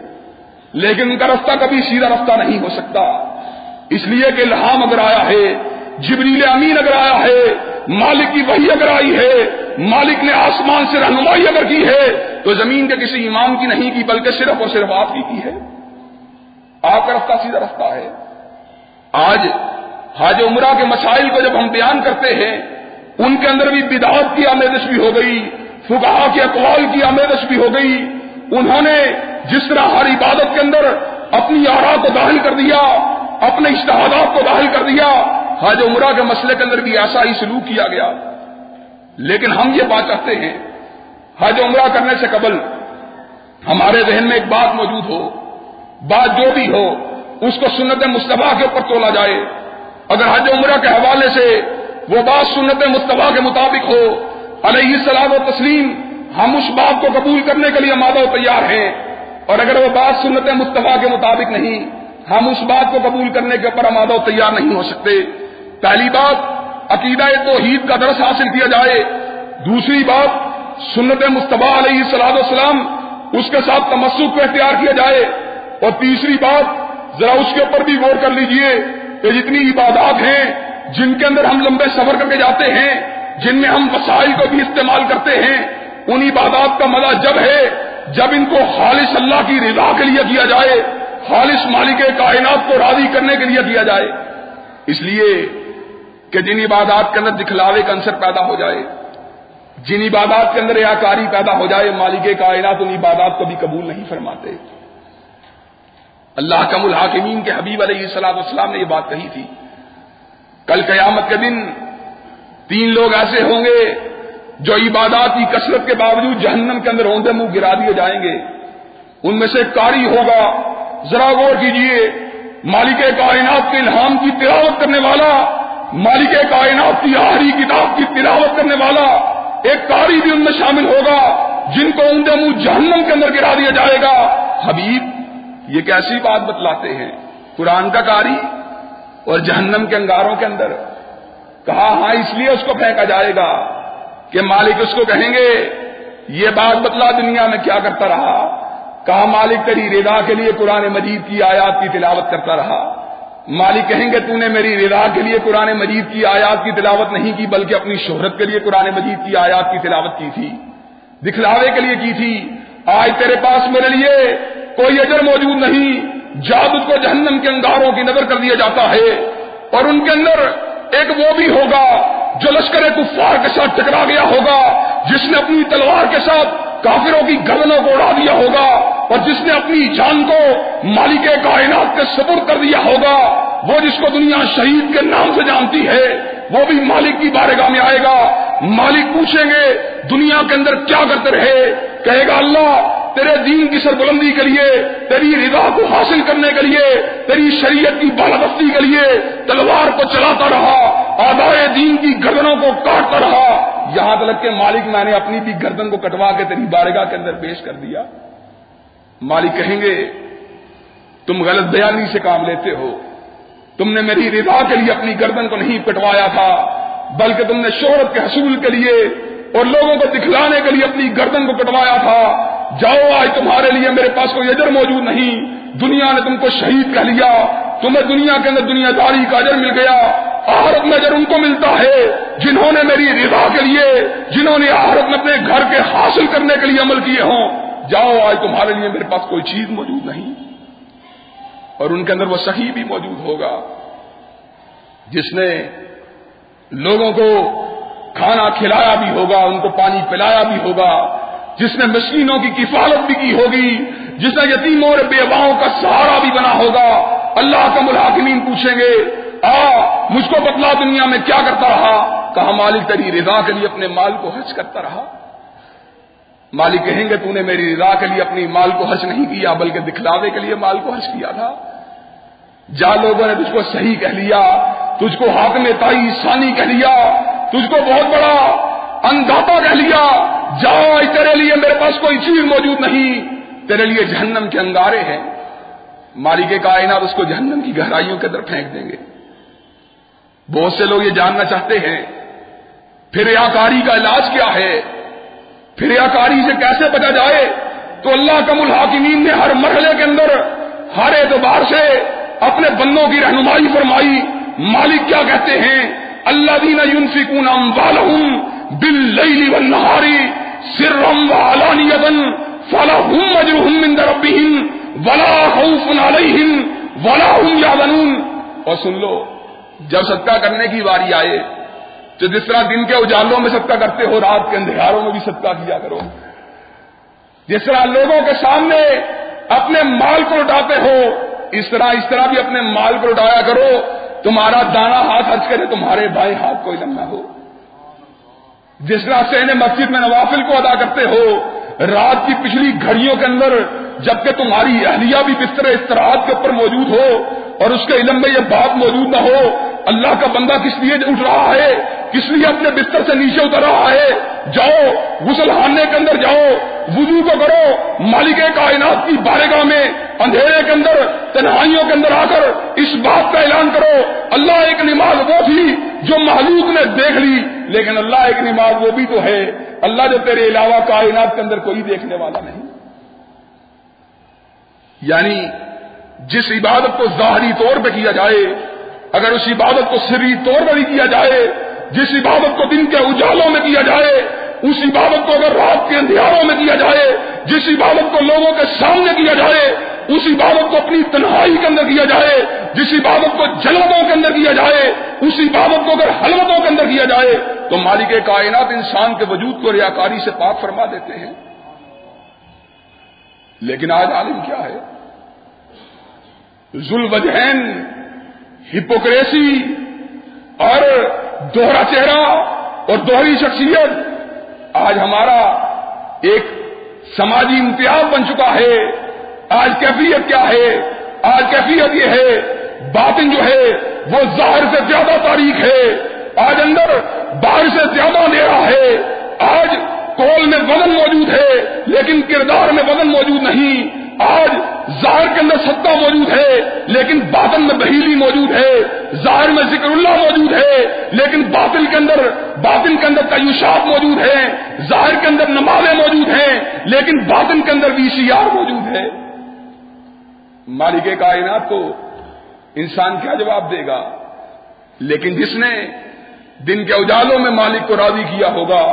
لیکن ان کا رستہ کبھی سیدھا رستہ نہیں ہو سکتا۔ اس لیے کہ الہام اگر آیا ہے، جبریل امین اگر آیا ہے، مالک کی وہی اگر آئی ہے، مالک نے آسمان سے رہنمائی اگر کی ہے، تو زمین کے کسی امام کی نہیں کی، بلکہ صرف اور صرف آپ کی کی ہے۔ آپ کا رستہ سیدھا رستہ ہے۔ آج حاج عمرہ کے مسائل کو جب ہم بیان کرتے ہیں، ان کے اندر بھی بدعت کی آمیزش بھی ہو گئی۔ فکا کے اقوال کی آمیزش بھی ہو گئی۔ انہوں نے جس طرح ہر عبادت کے اندر اپنی آرا کو داخل کر دیا، اپنے اشتہادات کو داخل کر دیا حج عمرہ کے مسئلے کے اندر بھی ایسا ہی سلوک کیا گیا۔ لیکن ہم یہ بات چاہتے ہیں حج عمرہ کرنے سے قبل ہمارے ذہن میں ایک بات موجود ہو، بات جو بھی ہو، اس کو سنت مصطفیٰ کے اوپر تولا جائے۔ اگر حج عمرہ کے حوالے سے وہ بات سنت مصطفیٰ کے مطابق ہو علیہ السلام و تسلیم، ہم اس بات کو قبول کرنے کے لیے مادہ و تیار ہیں۔ اور اگر وہ بات سنت مصطفیٰ کے مطابق نہیں، ہم اس بات کو قبول کرنے کے اوپر مادہ و تیار نہیں ہو سکتے۔ پہلی بات، عقیدہ توحید کا درس حاصل کیا جائے۔ دوسری بات، سنت مصطفیٰ علیہ السلام والسلام اس کے ساتھ تمسک کو اختیار کیا جائے۔ اور تیسری بات، ذرا اس کے اوپر بھی غور کر لیجیے کہ جتنی عبادات ہیں، جن کے اندر ہم لمبے سفر کر کے جاتے ہیں جن میں ہم وسائل کو بھی استعمال کرتے ہیں ان عبادات کا مزہ جب ہے، جب ان کو خالص اللہ کی رضا کے لیے کیا جائے، خالص مالک کائنات کو راضی کرنے کے لیے کیا جائے۔ اس لیے کہ جن عبادات کے اندر دکھلاوے کا انصر پیدا ہو جائے، جن عبادات کے اندر ریاکاری پیدا ہو جائے، مالک کائنات ان عبادات کو بھی قبول نہیں فرماتے۔ اللہ کم الحاکمین کے حبیب علیہ السلام السلام نے یہ بات کہی تھی۔ کل قیامت کے دن تین لوگ ایسے ہوں گے جو عبادات کی کثرت کے باوجود جہنم کے اندر ہوندے منہ گرا دیے جائیں گے۔ ان میں سے کاری ہوگا۔ ذرا غور کیجیے مالک کائنات کے الہام کی تلاوت کرنے والا، مالک کائنات کی آخری کتاب کی تلاوت کرنے والا ایک کاری بھی ان میں شامل ہوگا، جن کو اندے منہ جہنم کے اندر گرا دیا جائے گا۔ حبیب، یہ کیسی بات بتلاتے ہیں؟ قرآن کا کاری اور جہنم کے انگاروں کے اندر۔ کہا ہاں اس لیے اس کو پھینکا جائے گا کہ مالک اس کو کہیں گے، یہ بات بتلا دنیا میں کیا کرتا رہا؟ کہا، مالک تیری رضا کے لیے قرآن مجید کی آیات کی تلاوت کرتا رہا۔ مالک کہیں گے، تو نے میری رضا کے لیے قرآن مجید کی آیات کی تلاوت نہیں کی، بلکہ اپنی شہرت کے لیے قرآن مجید کی آیات کی تلاوت کی تھی، دکھلاوے کے لیے کی تھی۔ آج تیرے پاس میرے لیے کوئی اجر موجود نہیں۔ جاد اس کو جہنم کے انگاروں کی نظر کر دیا جاتا ہے اور ان کے اندر ایک وہ بھی ہوگا جو لشکر کفار کے ساتھ ٹکرا گیا ہوگا، جس نے اپنی تلوار کے ساتھ کافروں کی گردنوں کو اڑا دیا ہوگا اور جس نے اپنی جان کو مالک کائنات کے سبر کر دیا ہوگا، وہ جس کو دنیا شہید کے نام سے جانتی ہے، وہ بھی مالک کی بارگاہ میں آئے گا۔ مالک پوچھیں گے، دنیا کے اندر کیا کرتے رہے؟ کہے گا، اللہ تیرے دین کی سربلندی کے لیے، تیری رضا کو حاصل کرنے کے لیے، تیری شریعت کی بالادستی کے لیے تلوار کو چلاتا رہا آدھائے دین کی گردنوں کو کاٹتا رہا۔ یہاں تک کہ مالک میں نے اپنی بھی گردن کو کٹوا کے تیری بارگاہ کے اندر پیش کر دیا۔ مالک کہیں گے، تم غلط بیانی سے کام لیتے ہو۔ تم نے میری رضا کے لیے اپنی گردن کو نہیں کٹوایا تھا، بلکہ تم نے شہرت کے حصول کے لیے اور لوگوں کو دکھلانے کے لیے اپنی گردن کو کٹوایا تھا۔ جاؤ آج تمہارے لیے میرے پاس کوئی اجر موجود نہیں۔ دنیا نے تم کو شہید کہہ لیا۔ تمہیں دنیا کے اندر دنیا داری کا اجر مل گیا۔ آہرت میں اجر ان کو ملتا ہے جنہوں نے میری رضا کے لیے، جنہوں نے آہرت میں اپنے گھر کے حاصل کرنے کے لیے عمل کیے ہوں۔ جاؤ آج تمہارے لیے میرے پاس کوئی چیز موجود نہیں۔ اور ان کے اندر وہ صحیح بھی موجود ہوگا۔ جس نے لوگوں کو کھانا کھلایا بھی ہوگا، ان کو پانی پلایا بھی ہوگا۔ جس نے مشینوں کی کفالت بھی کی ہوگی، جس نے یتیموں اور بیواؤں کا سہارا بھی بنا ہوگا۔ اللہ کا ملاقمین پوچھیں گے، آ، مجھ کو بتلا دنیا میں کیا کرتا رہا؟ کہا، مالک تری رضا کے لیے اپنے مال کو حج کرتا رہا۔ مالک کہیں گے تو نے میری رضا کے لیے اپنی مال کو حج نہیں کیا، بلکہ دکھلاوے کے لیے مال کو حج کیا تھا۔ جا، لوگوں نے تجھ کو صحیح کہہ لیا، تجھ کو ہاتھ میں تائی سانی کہہ لیا، تجھ کو بہت بڑا انداتا کہہ لیا۔ جاؤ تیرے لیے میرے پاس کوئی چیز موجود نہیں۔ تیرے لیے جہنم کے انگارے ہیں۔ مالک کائنات اس کو جہنم کی گہرائیوں کے اندر پھینک دیں گے۔ بہت سے لوگ یہ جاننا چاہتے ہیں۔ پھر ریاکاری کا علاج کیا ہے؟ پھر ریاکاری سے کیسے بچا جائے؟ تو اللہ کم الحاکمین نے ہر مرحلے کے اندر ہر اعتبار سے اپنے بندوں کی رہنمائی فرمائی۔ مالک کیا کہتے ہیں؟ اللہ دین یونفکون بل لئی والنہاری سرم و فلہم من دربہم ولا خوف علیہم ولا هم یعلنون اور سن لو، جب صدقہ کرنے کی باری آئے تو جس طرح دن کے اجالوں میں صدقہ کرتے ہو، رات کے اندھیاروں میں بھی صدقہ کیا کرو۔ جس طرح لوگوں کے سامنے اپنے مال کو لٹاتے ہو، اس طرح اس طرح بھی اپنے مال کو لٹایا کرو، تمہارا دانا ہاتھ حج کرے، تمہارے بھائی ہاتھ کو علم ہو۔ جس طرح سے مسجد میں نوافل کو ادا کرتے ہو، رات کی پچھلی گھڑیوں کے اندر جبکہ تمہاری اہلیہ بھی بستر استراحت کے اوپر موجود ہو اور اس کے علم میں یہ بات موجود نہ ہو، اللہ کا بندہ کس لیے اٹھ رہا ہے؟ کس لیے اپنے بستر سے نیچے اتر رہا ہے؟ جاؤ، غسل ہاننے کے اندر جاؤ، وضو کو کرو۔ مالک کائنات کی بارگاہ میں، اندھیرے کے اندر، تنہائیوں کے اندر آ کر اس بات کا اعلان کرو۔ اللہ ایک نماز وہ تھی جو محلوق نے دیکھ لی، لیکن اللہ ایک نماز وہ بھی تو ہے۔ اللہ جو تیرے علاوہ کائنات کے اندر کوئی دیکھنے والا نہیں۔ یعنی جس عبادت کو ظاہری طور پہ کیا جائے، اگر اس عبادت کو سری طور پر بھی کیا جائے، جس عبادت کو دن کے اجالوں میں کیا جائے، اس عبادت کو اگر رات کے اندھیاروں میں کیا جائے، جس عبادت کو لوگوں کے سامنے کیا جائے، اس عبادت کو اپنی تنہائی کے اندر کیا جائے، جس عبادت کو جلدوں کے اندر کیا جائے، اس عبادت کو اگر حلوتوں کے اندر کیا جائے، تو مالک کائنات انسان کے وجود کو ریاکاری سے پاک فرما دیتے ہیں۔ لیکن آج عالم کیا ہے؟ ذوالوجہین، ہپوکریسی اور دوہرا چہرہ اور دوہری شخصیت آج ہمارا ایک سماجی امتیاز بن چکا ہے۔ آج کیفیت کیا ہے؟ آج کیفیت یہ ہے، باطن جو ہے، وہ ظاہر سے زیادہ تاریخ ہے۔ آج اندر باہر سے زیادہ اندھیرا ہے۔ آج کول میں وزن موجود ہے، لیکن کردار میں وزن موجود نہیں۔ آج ظاہر کے اندر ستا موجود ہے، لیکن باطن میں بہیلی موجود ہے، ظاہر میں ذکر اللہ موجود ہے، لیکن باطل کے اندر باطن کے اندر تعیشات موجود ہے ظاہر کے اندر نمازیں موجود ہیں، لیکن باطن کے اندر وی سی آر موجود ہے۔ مالک کائنات کو انسان کیا جواب دے گا؟ لیکن جس نے دن کے اجالوں میں مالک کو راضی کیا ہوگا،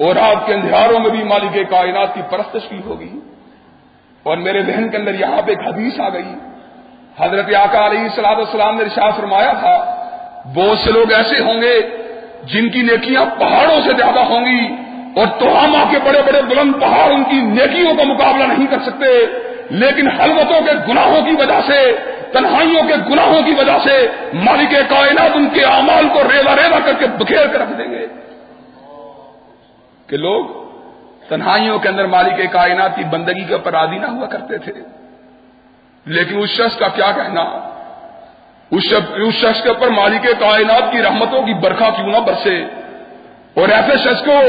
اور رات کے اندھیاروں میں بھی مالک کائنات کی پرستش کی ہوگی۔ اور میرے ذہن کے اندر یہاں پہ ایک حدیث آ گئی۔ حضرت آقا علیہ السلام السلام نے رشا فرمایا تھا، بہت سے لوگ ایسے ہوں گے جن کی نیکیاں پہاڑوں سے زیادہ ہوں گی اور توہما کے بڑے بڑے بلند پہاڑ ان کی نیکیوں کا مقابلہ نہیں کر سکتے۔ لیکن حلوتوں کے گناہوں کی وجہ سے، تنہائیوں کے گناہوں کی وجہ سے مالک کائنات ان کے اعمال کو ریلا ریلا کر کے بکھیر کر رکھ دیں گے۔ کہ لوگ تنہائیوں کے اندر مالک کائنات کی بندگی کے اوپر نہ ہوا کرتے تھے۔ لیکن اس شخص کا کیا کہنا؟ اس شخص کے اوپر مالک کائنات کی رحمتوں کی برکھا کیوں نہ برسے؟ اور ایسے شخص کو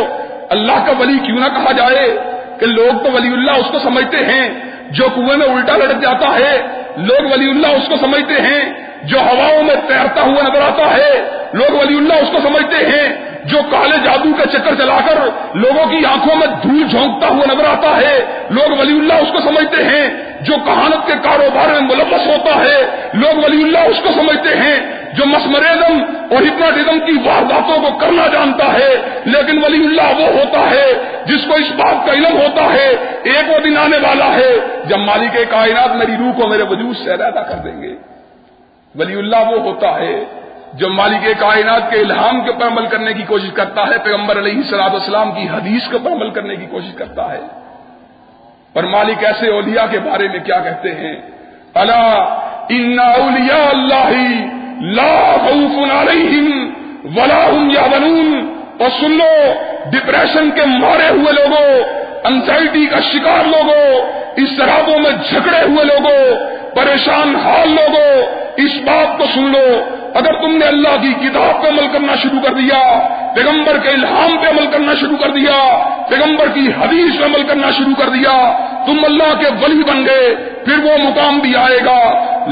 اللہ کا ولی کیوں نہ کہا جائے کہ لوگ تو ولی اللہ اس کو سمجھتے ہیں، جو کنویں میں الٹا لڑک جاتا ہے، لوگ ولی اللہ اس کو سمجھتے ہیں، جو ہواؤں میں تیرتا ہوا نظر آتا ہے، لوگ ولی اللہ اس کو سمجھتے ہیں۔ جو کالے جادو کا چکر چلا کر لوگوں کی آنکھوں میں دھول جھونکتا ہوا نظر آتا ہے، لوگ ولی اللہ اس کو سمجھتے ہیں، جو کہانت کے کاروبار میں ملوث ہوتا ہے، لوگ ولی اللہ اس کو سمجھتے ہیں، جو مسمرزم اور ہپناٹزم کی وارداتوں کو کرنا جانتا ہے، لیکن ولی اللہ وہ ہوتا ہے جس کو اس بات کا علم ہوتا ہے، ایک وہ دن آنے والا ہے جب مالک کائنات میری روح کو میرے وجود سے ادا کر دیں گے۔ ولی اللہ وہ ہوتا ہے جو مالک کائنات کے الہام کے اوپر عمل کرنے کی کوشش کرتا ہے، پیغمبر علیہ سلاد اسلام کی حدیث کے اوپر عمل کرنے کی کوشش کرتا ہے۔ اور مالک ایسے اولیاء کے بارے میں کیا کہتے ہیں؟ اللہ ان اولیاء اللہ لا خوف علیہم ولا هم يحزنون اور سن لو ڈپریشن کے مارے ہوئے لوگوں انزائٹی کا شکار لوگوں، اس شرابوں میں جھگڑے ہوئے لوگوں، پریشان حال لوگوں، اس بات کو سن لو۔ اگر تم نے اللہ کی کتاب پہ عمل کرنا شروع کر دیا، پیغمبر کے الہام پہ عمل کرنا شروع کر دیا، پیغمبر کی حدیث پہ عمل کرنا شروع کر دیا، تم اللہ کے ولی بن گئے، پھر وہ مقام بھی آئے گا۔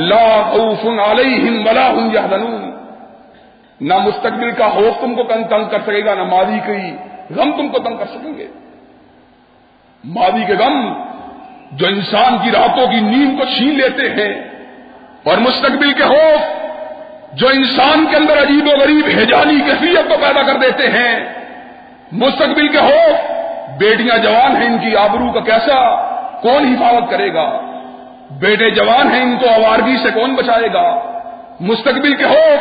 لا خوف علیہم ولا هم يحزنون نہ مستقبل کا خوف تم کو تنگ کر سکے گا، نہ ماضی کی غم تم کو تنگ کر سکیں گے۔ ماضی کے غم جو انسان کی راتوں کی نیند کو چھین لیتے ہیں، اور مستقبل کے خوف جو انسان کے اندر عجیب و غریب حجانی کیفیت کو پیدا کر دیتے ہیں، مستقبل کے ہو، بیٹیاں جوان ہیں ان کی، آبرو کا کیسا؟ کون حفاظت کرے گا؟ بیٹے جوان ہیں، ان کو آوارگی سے کون بچائے گا؟ مستقبل کے ہو،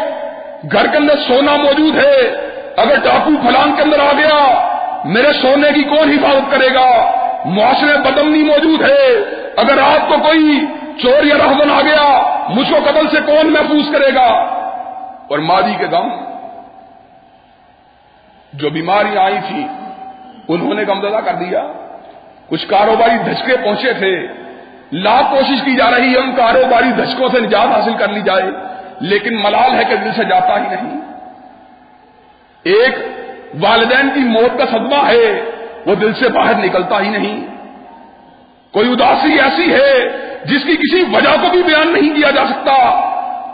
گھر کے اندر سونا موجود ہے، اگر ڈاکو فلان کے اندر آ گیا، میرے سونے کی کون حفاظت کرے گا؟ معاشرے بدمنی موجود ہے، اگر آپ کو کوئی چور یا رہبن آ گیا، مجھ کو قتل سے کون محفوظ کرے گا؟ اور ماضی کے غم جو بیماریاں آئی تھی، انہوں نے غم کر دیا۔ کچھ کاروباری دھچکے پہنچے تھے۔ لاکھ کوشش کی جا رہی ہے ان کاروباری دھچکوں سے نجات حاصل کر لی جائے، لیکن ملال ہے کہ دل سے جاتا ہی نہیں۔ ایک والدین کی موت کا صدمہ ہے، وہ دل سے باہر نکلتا ہی نہیں۔ کوئی اداسی ایسی ہے جس کی کسی وجہ کو بھی بیان نہیں کیا جا سکتا۔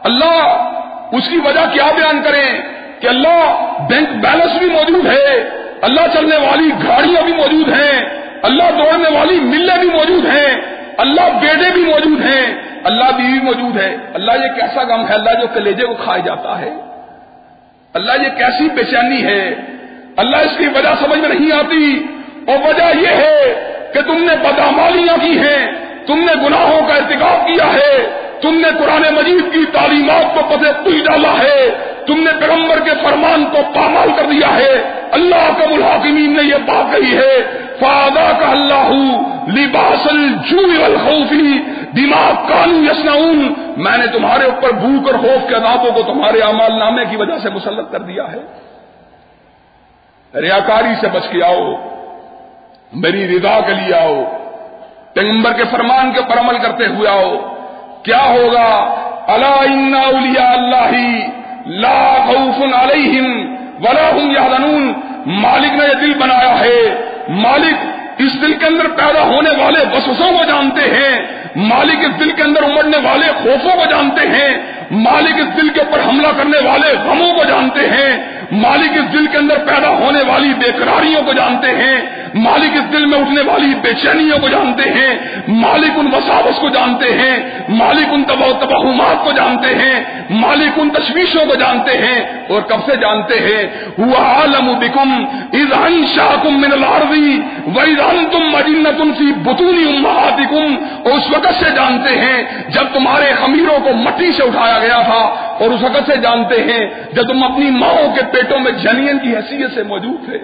اللہ اس کی وجہ کیا بیان کریں کہ اللہ بینک بیلنس بھی موجود ہے، اللہ چلنے والی گاڑیاں بھی موجود ہیں، اللہ دوڑنے والی ملیں بھی موجود ہیں، اللہ بیٹے بھی موجود ہیں، اللہ بیوی موجود ہے۔ اللہ یہ کیسا غم ہے، اللہ جو کلیجے کو کھائے جاتا ہے۔ اللہ یہ کیسی بے چینی ہے۔ اللہ اس کی وجہ سمجھ میں نہیں آتی۔ اور وجہ یہ ہے کہ تم نے بدامالیاں کی ہیں، تم نے گناہوں کا ارتکاب کیا ہے۔ تم نے قرآن مجید کی تعلیمات کو پتے پوچھ ڈالا ہے۔ تم نے پیغمبر کے فرمان کو پامال کر دیا ہے۔ اللہ کا الحاکمین نے یہ بات کہی ہے۔ فادا کا اللہ لباس الخوفی دماغ کانو یسنعون میں نے تمہارے اوپر بھوک اور خوف کے عذابوں کو تمہارے امال نامے کی وجہ سے مسلط کر دیا ہے۔ ریاکاری سے بچ کے آؤ۔ میری رضا کے لیے آؤ۔ پیغمبر کے فرمان کے پر عمل کرتے ہوئے آؤ۔ کیا ہوگا؟ اللہ اولیاء اللہ لا خوف علیہم ولا هم يحزنون مالک نے یہ دل بنایا ہے۔ مالک اس دل کے اندر پیدا ہونے والے وسوسوں کو جانتے ہیں۔ مالک اس دل کے اندر امڑنے والے خوفوں کو جانتے ہیں۔ مالک اس دل کے اوپر حملہ کرنے والے غموں کو جانتے ہیں۔ مالک اس دل کے اندر پیدا ہونے والی بےقراریوں کو جانتے ہیں، مالک اس دل میں اٹھنے والی بے چینیوں کو جانتے ہیں، مالک ان وساوس کو جانتے ہیں، مالک ان تباہمات کو جانتے ہیں، مالک ان تشویشوں کو جانتے ہیں۔ اور کب سے جانتے ہیں؟ وہ عالم بکم ایزان شاہ کم من الارضی ویزان تم مجنت سی بتونی امہاتکم۔ اس وقت سے جانتے ہیں جب تمہارے خمیروں کو مٹی سے اٹھایا گیا تھا۔ اور اس وقت سے جانتے ہیں جب تم اپنی ماؤں کے پیٹوں میں جنین کی حیثیت سے موجود تھے۔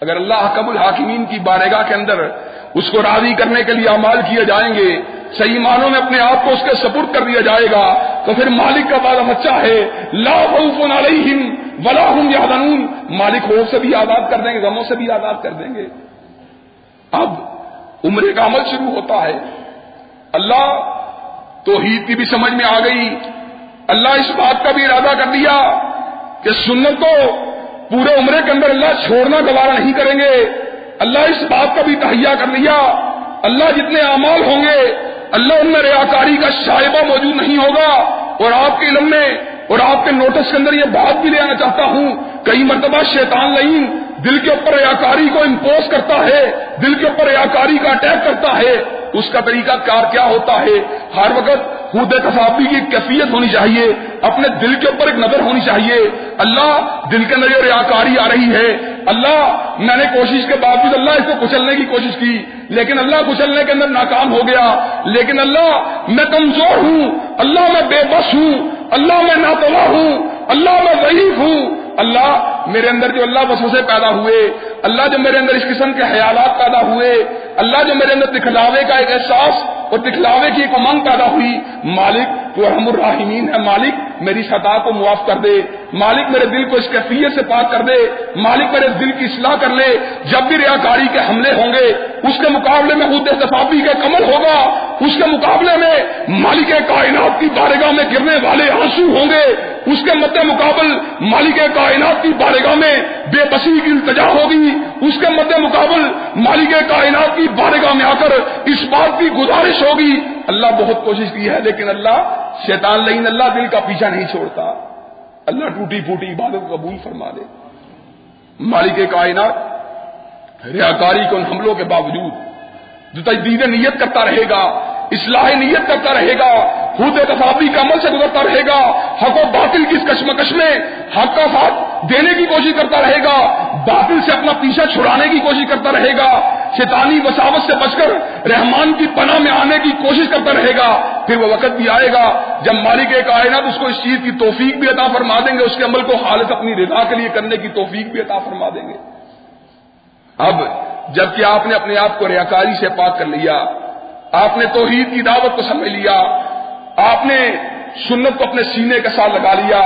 اگر اللہ قبل الحاکمین کی بارگاہ کے اندر اس کو راضی کرنے کے لیے امال کیے جائیں گے، صحیح معنوں میں اپنے آپ کو اس کے سپرد کر دیا جائے گا، تو پھر مالک کا بارہ اچھا بچہ ہے۔ لا خوف علیہم ولا هم يحزنون مالک خوف سے بھی آزاد کر دیں گے، غموں سے بھی آزاد کر دیں گے۔ اب عمرے کا عمل شروع ہوتا ہے۔ اللہ توحید کی بھی سمجھ میں آ گئی۔ اللہ اس بات کا بھی ارادہ کر دیا کہ سنت کو پورے عمرے کے اندر اللہ چھوڑنا گوارا نہیں کریں گے۔ اللہ اس بات کا بھی تہیا کر لیا اللہ جتنے اعمال ہوں گے، اللہ ان میں ریاکاری کا شائبہ موجود نہیں ہوگا۔ اور آپ کے علم میں اور آپ کے نوٹس کے اندر یہ بات بھی لینا چاہتا ہوں۔ کئی مرتبہ شیطان لئیم دل کے اوپر ریاکاری کو امپوز کرتا ہے، دل کے اوپر ریاکاری کا اٹیک کرتا ہے۔ اس کا طریقہ کار کیا ہوتا ہے؟ ہر وقت خود تصافی کی کیفیت ہونی چاہیے، اپنے دل کے اوپر ایک نظر ہونی چاہیے۔ اللہ دل کے اندر یہ ریاکاری آ رہی ہے۔ اللہ، میں نے کوشش کے باوجود اللہ اس کو کچلنے کی کوشش کی، لیکن اللہ کچلنے کے اندر ناکام ہو گیا۔ لیکن اللہ، میں کمزور ہوں۔ اللہ، میں بے بس ہوں۔ اللہ، میں ناتوا ہوں۔ اللہ، میں ضعیف ہوں۔ اللہ میرے اندر جو اللہ بسوں سے پیدا ہوئے، اللہ جو میرے اندر اس قسم کے خیالات پیدا ہوئے، اللہ جو میرے اندر دکھلاوے کا ایک احساس اور دکھلاوے کی ایک امنگ پیدا ہوئی، مالک تو رحم الرحمین ہے، مالک میری خطا کو معاف کر دے، مالک میرے دل کو اس کیفیت سے پاک کر دے، مالک میرے دل کی اصلاح کر لے، جب بھی ریاکاری کے حملے ہوں گے، اس کے مقابلے میں خود احتفابی کا کمل ہوگا، اس کے مقابلے میں مالک کائنات کی بارگاہ میں گرنے والے آنسو ہوں گے اس کے مد مقابل مالک کائنات کی بارگاہ میں بے بسی کی التجا ہوگی۔ اس کے مد مقابل مالک کائنات کی بارگاہ میں آ کر اس بات کی گزارش ہوگی۔ اللہ بہت کوشش کی ہے، لیکن اللہ شیطان لین اللہ دل کا پیچھا نہیں چھوڑتا۔ اللہ ٹوٹی پھوٹی عبادت کو قبول فرما دے۔ مالک کائنات ریاکاری کے ان حملوں کے باوجود جو تجدید نیت کرتا رہے گا، اصلاح نیت کرتا رہے گا خود تصابی کا عمل سے گزرتا رہے گا۔ حق و باطل کی اس کشمکش میں حق کا ساتھ دینے کی کوشش کرتا رہے گا۔ باطل سے اپنا پیچھا چھڑانے کی کوشش کرتا رہے گا۔ شیطانی وساوت سے بچ کر رحمان کی پناہ میں آنے کی کوشش کرتا رہے گا۔ پھر وہ وقت بھی آئے گا جب مالک کائنات اس کو اس چیز کی توفیق بھی عطا فرما دیں گے، اس کے عمل کو حالت اپنی رضا کے لیے کرنے کی توفیق بھی عطا فرما دیں گے۔ اب جبکہ آپ نے اپنے آپ کو ریاکاری سے پاک کر لیا، آپ نے توحید کی دعوت کو سمجھ لیا آپ نے سنت کو اپنے سینے کے ساتھ لگا لیا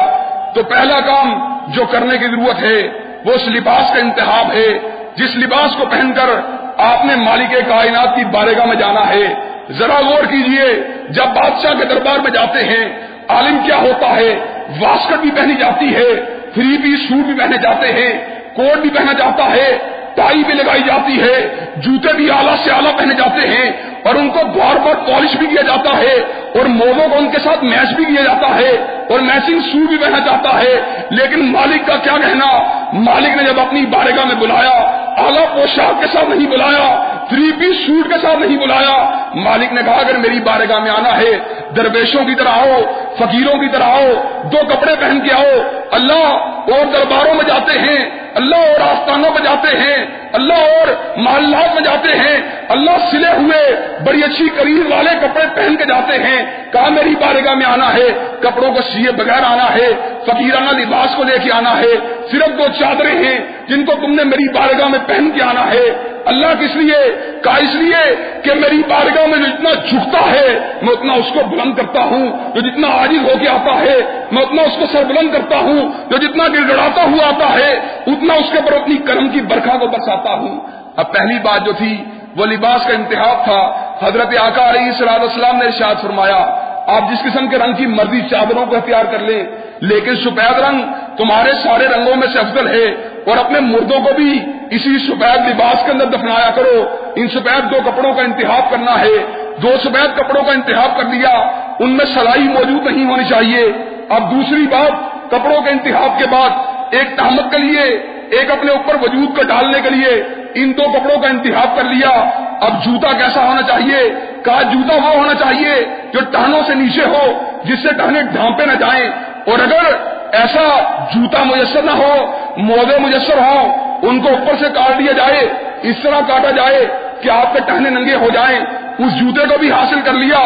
تو پہلا کام جو کرنے کی ضرورت ہے وہ اس لباس کا انتخاب ہے۔ جس لباس کو پہن کر آپ نے مالک کائنات کی بارگاہ میں جانا ہے۔ ذرا غور کیجیے، جب بادشاہ کے دربار میں جاتے ہیں، عالم کیا ہوتا ہے؟ واسکٹ بھی پہنی جاتی ہے تھری پیس سوٹ بھی پہنے جاتے ہیں، کوٹ بھی پہنا جاتا ہے، ٹائی بھی لگائی جاتی ہے، جوتے بھی اعلیٰ سے اعلیٰ پہنے جاتے ہیں۔ اور ان کو بار بار پالش بھی کیا جاتا ہے، اور موزوں کو ان کے ساتھ میچ بھی کیا جاتا ہے، اور میچنگ سو بھی پہنا جاتا ہے۔ لیکن مالک کا کیا کہنا؟ مالک نے جب اپنی بارگاہ میں بلایا اعلیٰ پوشاک کے ساتھ نہیں بلایا، تھری پیس سوٹ کے ساتھ نہیں بلایا، مالک نے کہا، اگر میری بارگاہ میں آنا ہے، درویشوں کی طرح آؤ، فقیروں کی طرح آؤ، دو کپڑے پہن کے آؤ، اللہ اور درباروں میں جاتے ہیں، اللہ اور آستانوں پہ جاتے ہیں اللہ اور محلات میں جاتے ہیں، اللہ سلے ہوئے بڑی اچھی کریر والے کپڑے پہن کے جاتے ہیں۔ کہا میری بارگاہ میں آنا ہے، کپڑوں کو سیے بغیر آنا ہے، فقیرانہ لباس کو لے کے آنا ہے۔ صرف دو چادریں ہیں جن کو تم نے میری بارگاہ میں پہن کے آنا ہے۔ اللہ کس لیے؟ کہا اس لیے کہ میری بارگاہ میں جو اتنا جھکتا ہے، میں اتنا اس کو بلند کرتا ہوں۔ جو جتنا عاجز ہو کے آتا ہے، میں اتنا اس کو سر بلند کرتا ہوں۔ جو جتنا گڑ ہوا آتا ہے، اتنا اس کے اوپر اپنی کرم کی برکھا کو برساتا ہوں۔ اب پہلی بات جو تھی، وہ لباس کا انتخاب تھا۔ حضرت آقا علیہ صلاح السلام نے ارشاد فرمایا، آپ جس قسم کے رنگ کی مرضی چادروں کو اختیار کر لیں، لیکن سفید رنگ تمہارے سارے رنگوں میں سے افضل ہے اور اپنے مردوں کو بھی اسی سفید لباس کے اندر دفنایا کرو۔ ان سفید دو کپڑوں کا انتخاب کرنا ہے۔ دو سفید کپڑوں کا انتخاب کر دیا، ان میں سلائی موجود نہیں ہونی چاہیے۔ اب دوسری بات، کپڑوں کے انتخاب کے بعد ایک تحمد کے لیے ایک اپنے اوپر وجود کو ڈالنے کے لیے ان دو کپڑوں کا انتخاب کر لیا۔ اب جوتا کیسا ہونا چاہیے؟ کہا جوتا وہ ہونا چاہیے جو ٹہنوں سے نیچے ہو، جس سے ٹہنے ڈھانپے نہ جائیں۔ اور اگر ایسا جوتا میسر نہ ہو، موزے میسر ہو ان کو اوپر سے کاٹ دیا جائے، اس طرح کاٹا جائے کہ آپ کے ٹہنے ننگے ہو جائیں۔ اس جوتے کو بھی حاصل کر لیا،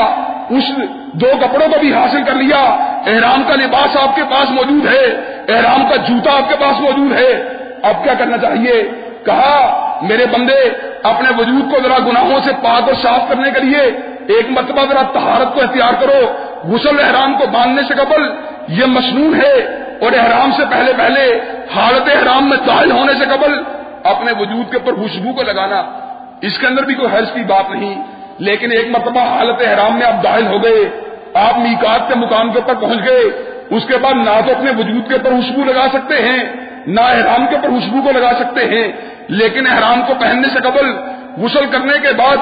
اس دو کپڑوں کو بھی حاصل کر لیا۔ احرام کا لباس آپ کے پاس موجود ہے، احرام کا جوتا آپ کے پاس موجود ہے۔ اب کیا کرنا چاہیے؟ کہا، میرے بندے، اپنے وجود کو ذرا گناہوں سے پاک اور صاف کرنے کے لیے ایک مرتبہ ذرا تہارت کو اختیار کرو۔ غسل احرام کو باندھنے سے قبل یہ مصنون ہے اور احرام سے پہلے پہلے حالت احرام میں داخل ہونے سے قبل اپنے وجود کے اوپر خوشبو کو لگانا۔ اس کے اندر بھی کوئی حرض کی بات نہیں۔ لیکن ایک مرتبہ حالت احرام میں آپ داخل ہو گئے، آپ میکات کے مقام کے اوپر پہنچ گئے۔ اس کے بعد نہ تو اپنے وجود کے اوپر خوشبو لگا سکتے ہیں۔ نہ احرام کے اوپر خوشبو کو لگا سکتے ہیں، لیکن احرام کو پہننے سے قبل، غسل کرنے کے بعد،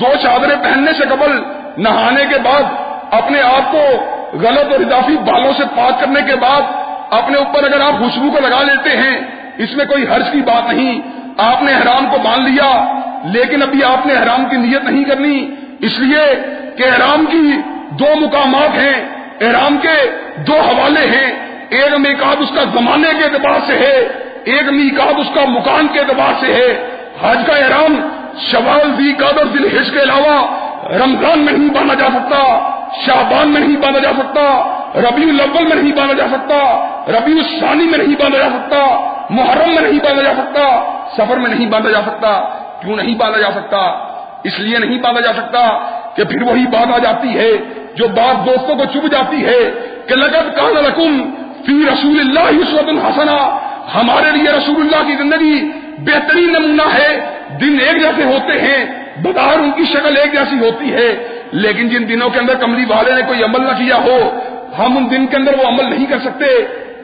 دو چادریں پہننے سے قبل، نہانے کے بعد، اپنے آپ کو غلط اور اضافی بالوں سے پاک کرنے کے بعد، اپنے اوپر اگر آپ خوشبو کو لگا لیتے ہیں، اس میں کوئی حرض کی بات نہیں۔ آپ نے احرام کو باندھ لیا، لیکن ابھی آپ نے احرام کی نیت نہیں کرنی۔ اس لیے کہ احرام کی دو مقامات ہیں، احرام کے دو حوالے ہیں۔ ایک میکات اس کا زمانے کے اعتبار سے ہے، ایک میکات اس کا مکان کے اعتبار سے ہے۔ حج کا احرام شوال دی قادر دل حج کے علاوہ رمضان میں نہیں باندھا جا سکتا شابان میں نہیں باندھا جا سکتا، ربیع الاول میں نہیں باندھا جا سکتا، ربیع الثانی میں نہیں باندھا جا سکتا، محرم میں نہیں باندھا جا سکتا، سفر میں نہیں باندھا جا سکتا، کیوں نہیں باندھا جا سکتا؟ اس لیے نہیں باندھا جا سکتا کہ پھر وہی بات آ جاتی ہے جو بات دوستوں کو چپ جاتی ہے کہ لگت کان رقم فی رسول اللہ عصوت الحسنا ہمارے لیے رسول اللہ کی زندگی بہترین نمونہ ہے۔ دن ایک جیسے ہوتے ہیں، بدار ان کی شکل ایک جیسی ہوتی ہے۔ لیکن جن دنوں کے اندر کملی والے نے کوئی عمل نہ کیا ہو، ہم ان دن کے اندر وہ عمل نہیں کر سکتے۔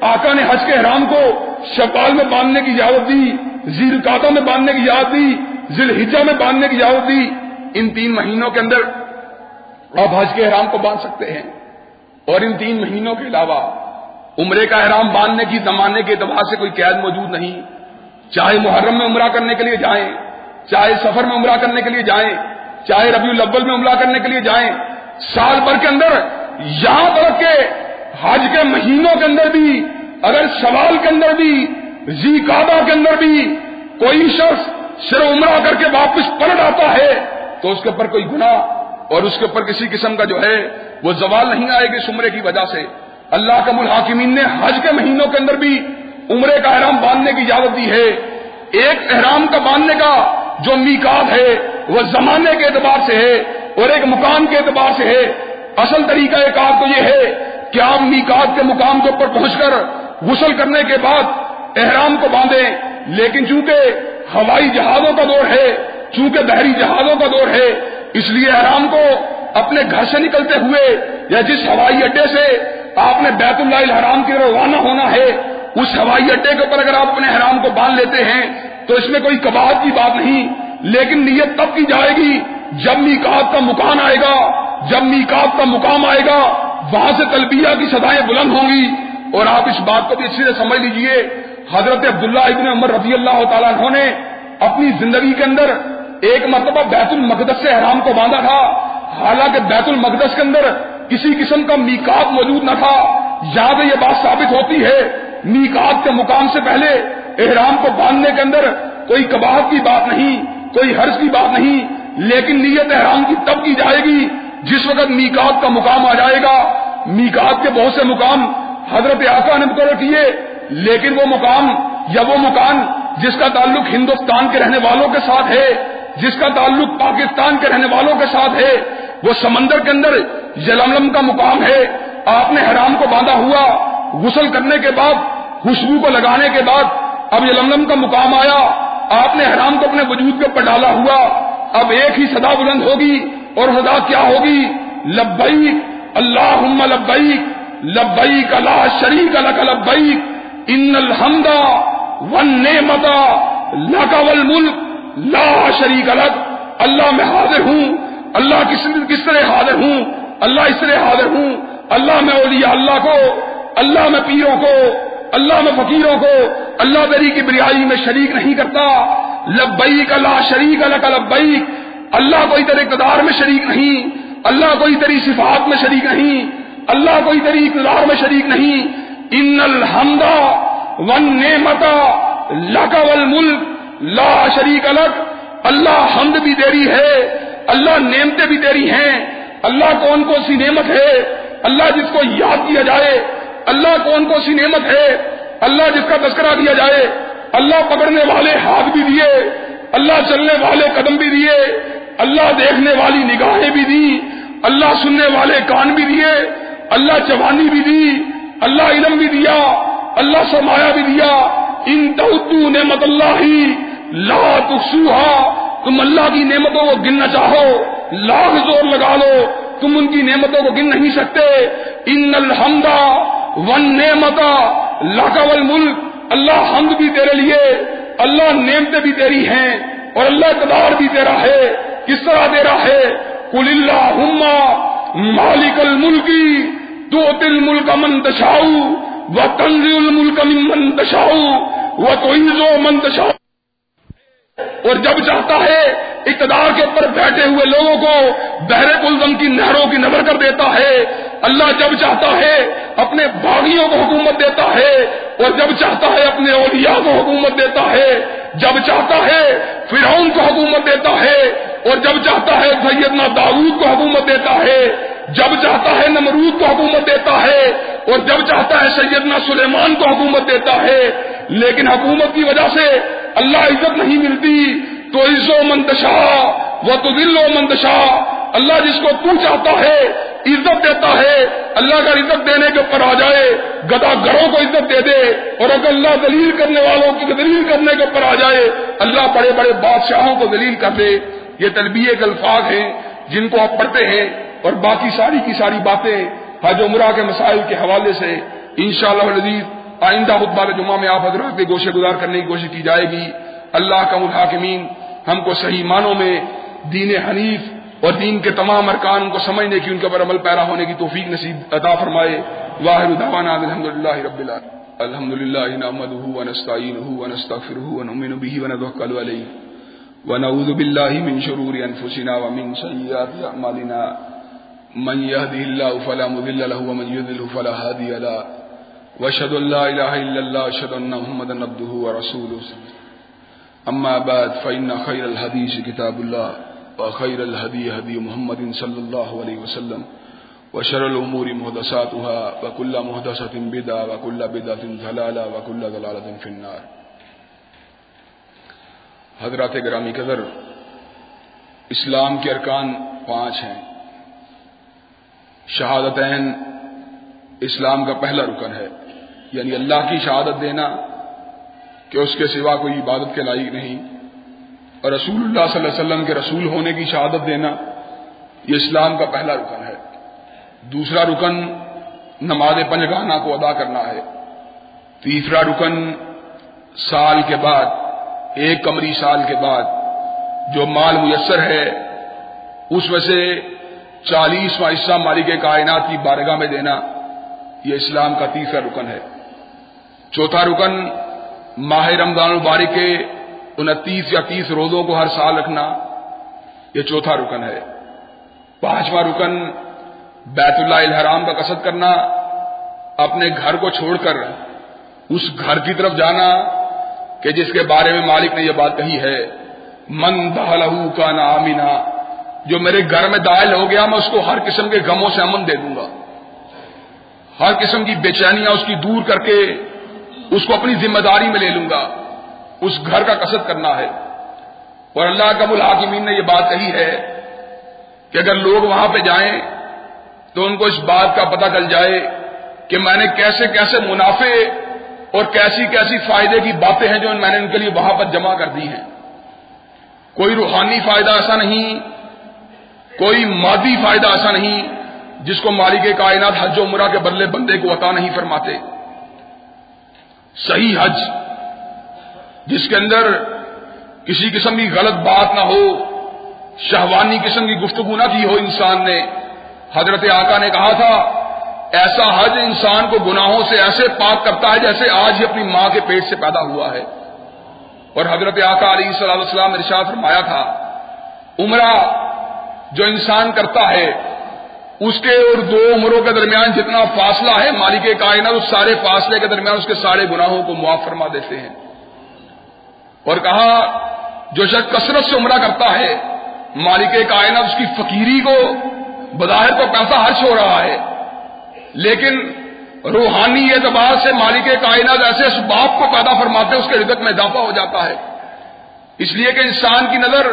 آقا نے حج کے احرام کو شپال میں باندھنے کی اجازت دی زیر کاتا میں باندھنے کی اجازت دی ذیل ہجا میں باندھنے کی اجازت دی۔ ان تین مہینوں کے اندر آپ حج کے احرام کو باندھ سکتے ہیں۔ اور ان تین مہینوں کے علاوہ عمرے کا احرام باندھنے کی، زمانے کے اعتبار سے کوئی قید موجود نہیں۔ چاہے محرم میں عمرہ کرنے کے لیے جائیں، چاہے سفر میں عمرہ کرنے کے لیے جائیں، چاہے ربیع الاول میں عمرہ کرنے کے لیے جائیں، سال بھر کے اندر، یہاں تک کہ حج کے مہینوں کے اندر بھی، اگر سوال کے اندر بھی زی کعبہ کے اندر بھی کوئی شخص صرف عمرہ کر کے واپس پلٹ آتا ہے، تو اس کے اوپر کوئی گناہ اور اس کے اوپر کسی قسم کا جو ہے، وہ زوال نہیں آئے گی اس عمرے کی وجہ سے۔ اللہ کا الحاکمین نے حج کے مہینوں کے اندر بھی عمرے کا احرام باندھنے کی اجازت دی ہے۔ ایک احرام کا باندھنے کا جو میکات ہے، وہ زمانے کے اعتبار سے ہے اور ایک مقام کے اعتبار سے ہے۔ اصل طریقہ ایک تو یہ ہے کہ آپ میکات کے مقام کے اوپر پہنچ کر غسل کرنے کے بعد احرام کو باندھیں۔ لیکن چونکہ ہوائی جہازوں کا دور ہے، چونکہ بحری جہازوں کا دور ہے، اس لیے احرام کو اپنے گھر سے نکلتے ہوئے یا جس ہوائی اڈے سے آپ نے بیت اللہ الحرام کی روانہ ہونا ہے، اس ہوائی اڈے کے اوپر اگر آپ اپنے حرام کو باندھ لیتے ہیں، تو اس میں کوئی کباب کی بات نہیں۔ لیکن نیت تب کی جائے گی جب میکات کا مکان آئے گا، جب میکات کا مقام آئے گا، وہاں سے تلبیہ کی سدائیں بلند ہوں گی۔ اور آپ اس بات کو بھی اچھی سے سمجھ لیجیے، حضرت عبداللہ ابن عمر رضی اللہ تعالیٰ نے اپنی زندگی کے اندر ایک مرتبہ بیت المقدس سے احرام کو باندھا تھا۔ حالانکہ بیت المقدس کے اندر کسی قسم کا میکات موجود نہ تھا۔ یاد یہ بات ثابت ہوتی ہے میکات کے مقام سے پہلے احرام کو باندھنے کے اندر کوئی کباب کی بات نہیں، کوئی حرض کی بات نہیں، لیکن نیت احرام کی تب کی جائے گی جس وقت میکات کا مقام آ جائے گا۔ میکات کے بہت سے مقام حضرت آقا نے مقرر کیے، لیکن وہ مقام یا وہ مکان جس کا تعلق ہندوستان کے رہنے والوں کے ساتھ ہے، جس کا تعلق پاکستان کے رہنے والوں کے ساتھ ہے وہ سمندر کے اندر یلملم کا مقام ہے۔ آپ نے حرام کو باندھا ہوا غسل کرنے کے بعد، خوشبو کو لگانے کے بعد اب یلملم کا مقام آیا۔ آپ نے حرام کو اپنے وجود کے اوپر ڈالا ہوا۔ اب ایک ہی صدا بلند ہوگی اور خدا کیا ہوگی؟ لبئی اللہ لبئی لبئی کلا شریک الک لبئی ان الحمدا ون نعمتا لک والملک لا شریک الگ اللہ میں حاضر ہوں۔ اللہ کس کس طرح حاضر ہوں؟ اللہ اس طرح حاضر ہوں؟ اللہ میں اولیاء اللہ کو، اللہ میں پیروں کو، اللہ میں فقیروں کو، اللہ دری کی بریائی میں شریک نہیں کرتا۔ لبئی کا لا شریک الک لبئی اللہ کوئی تیرے اقتدار میں شریک نہیں، اللہ کوئی تیری صفات میں شریک نہیں، اللہ کوئی تیری اقتدار میں شریک نہیں۔ ان الحمدا ون نعمتا لک والملک، لا شریک الگ اللہ حمد بھی دیری ہے۔ اللہ نعمتیں بھی دیری ہیں۔ اللہ کون کو سی نعمت ہے۔ اللہ جس کو یاد کیا جائے، اللہ کون کو سی نعمت ہے۔ اللہ جس کا تذکرہ دیا جائے، اللہ پکڑنے والے ہاتھ بھی دیے، اللہ چلنے والے قدم بھی دیے، اللہ دیکھنے والی نگاہیں بھی دی، اللہ سننے والے کان بھی دیے، اللہ جوانی بھی دی، اللہ علم بھی دیا، اللہ سرمایہ بھی دیا۔ ان تو نعمت اللہ ہی لا تخصوہا تم اللہ کی نعمتوں کو گننا چاہو، لاکھ زور لگا لو، تم ان کی نعمتوں کو گن نہیں سکتے۔ ان الحمدہ ون نعمتا لاکاول ملک اللہ حمد بھی تیرے لیے، اللہ نعمتیں بھی تیری ہیں، اور اللہ اقدار بھی تیرا ہے۔ کس طرح تیرا ہے؟ کل اللہ مالک الملکی تو تل ملک منتشاؤ و تنزی الملک من منتشاؤ و تو منتشاؤ اور جب چاہتا ہے، اقتدار کے اوپر بیٹھے ہوئے لوگوں کو بحر کلزم کی نہروں کی نظر کر دیتا ہے۔ اللہ جب چاہتا ہے، اپنے باغیوں کو حکومت دیتا ہے۔ اور جب چاہتا ہے، اپنے اولیاء کو حکومت دیتا ہے۔ جب چاہتا ہے، فرعون کو حکومت دیتا ہے۔ اور جب چاہتا ہے، سیدنا داود کو حکومت دیتا ہے۔ جب چاہتا ہے، نمرود کو حکومت دیتا ہے۔ اور جب چاہتا ہے، سیدنا سلیمان کو حکومت دیتا ہے۔ لیکن حکومت کی وجہ سے اللہ عزت نہیں ملتی، تو عزو منتشا وہ تو دل و منتشا اللہ جس کو تو چاہتا ہے، عزت دیتا ہے۔ اللہ کا عزت دینے کے اوپر آ جائے گدا گھروں کو عزت دے دے۔ اور اگر اللہ دلیل کرنے والوں کی دلیل کرنے کے اوپر آ جائے، اللہ بڑے بڑے بادشاہوں کو دلیل کر دے۔ یہ تلبیہ کے الفاظ ہیں جن کو آپ پڑھتے ہیں۔ اور باقی ساری کی ساری باتیں حج عمرہ کے مسائل کے حوالے سے انشاءاللہ شاء آئندہ خطبہ جمعہ میں آپ حضرات کے گوشے گزار کرنے کی کوشش کی جائے گی۔ اللہ کا الحاکمین ہم کو صحیح معنوں میں دین حنیف اور دین کے تمام ارکان کو سمجھنے کی ان کے اوپر عمل پیرا ہونے کی توفیق نصیب عطا فرمائے۔ واحد دعوانا الحمد للہ رب العالمین۔ الحمد لله نعمده ونستعينه ونستغفره ونؤمن به ونتوكل عليه ونعوذ بالله من شرور انفسنا ومن سيئات اعمالنا۔ من يهده الله فلا مضل له ومن يضلل فلا هادي له۔ واشهد ان لا اله الا الله واشهد ان محمدا عبده ورسوله. اما بعد فان خير الحديث كتاب الله، وخير الهدي هدي محمد صلى الله عليه وسلم، وشر الامور محدثاتها وكل محدثه بدعه وكل بدعه ضلاله وكل ضلاله في النار. حضرات گرامی قدر، اسلام کے ارکان پانچ ہیں. شہادتین اسلام کا پہلا رکن ہے. یعنی اللہ کی شہادت دینا کہ اس کے سوا کوئی عبادت کے لائق نہیں اور رسول اللہ صلی اللہ علیہ وسلم کے رسول ہونے کی شہادت دینا یہ اسلام کا پہلا رکن ہے۔ دوسرا رکن نماز پنجگانہ کو ادا کرنا ہے۔ تیسرا رکن سال کے بعد، ایک کمری سال کے بعد جو مال میسر ہے، اس میں سے چالیسواں حصہ مالک کائنات کی بارگاہ میں دینا یہ اسلام کا تیسرا رکن ہے۔ چوتھا رکن ماہ رمضان البارک کے انتیس یا تیس روزوں کو ہر سال رکھنا، یہ چوتھا رکن ہے۔ پانچواں رکن، بیت اللہ الحرام کا قصد کرنا، اپنے گھر کو چھوڑ کر اس گھر کی طرف جانا، کہ جس کے بارے میں مالک نے یہ بات کہی ہے، من دہلہ کا نامینا جو میرے گھر میں دائل ہو گیا، میں اس کو ہر قسم کے غموں سے امن دے دوں گا۔ ہر قسم کی بے چینیاں اس کی دور کر کے اس کو اپنی ذمہ داری میں لے لوں گا۔ اس گھر کا قصد کرنا ہے۔ اور اللہ کا الحاکمین نے یہ بات کہی ہے کہ اگر لوگ وہاں پہ جائیں تو ان کو اس بات کا پتہ چل جائے کہ میں نے کیسے کیسے منافع اور کیسی کیسی فائدے کی باتیں ہیں جو میں نے ان کے لیے وہاں پر جمع کر دی ہیں۔ کوئی روحانی فائدہ ایسا نہیں، کوئی مادی فائدہ ایسا نہیں جس کو مالک کائنات حج و مرا کے بدلے بندے کو عطا نہیں فرماتے۔ صحیح حج، جس کے اندر کسی قسم کی غلط بات نہ ہو، شہوانی قسم کی گفتگو نہ کی ہو انسان نے۔ حضرت آقا نے کہا تھا، ایسا حج انسان کو گناہوں سے ایسے پاک کرتا ہے جیسے آج ہی اپنی ماں کے پیٹ سے پیدا ہوا ہے۔ اور حضرت آقا علیہ صلی اللہ علیہ وسلم نے ارشاد فرمایا تھا، عمرہ جو انسان کرتا ہے اس کے اور دو عمروں کے درمیان جتنا فاصلہ ہے، مالک کائنات اس سارے فاصلے کے درمیان اس کے سارے گناہوں کو معاف فرما دیتے ہیں۔ اور کہا، جو شخص کثرت سے عمرہ کرتا ہے، مالک کائنات اس کی فقیری کو بظاہر تو پیسہ حرش ہو رہا ہے، لیکن روحانی اعتبار سے مالک کائنات ایسے اس باپ کو پیدا فرماتے اس کے رزت میں اضافہ ہو جاتا ہے۔ اس لیے کہ انسان کی نظر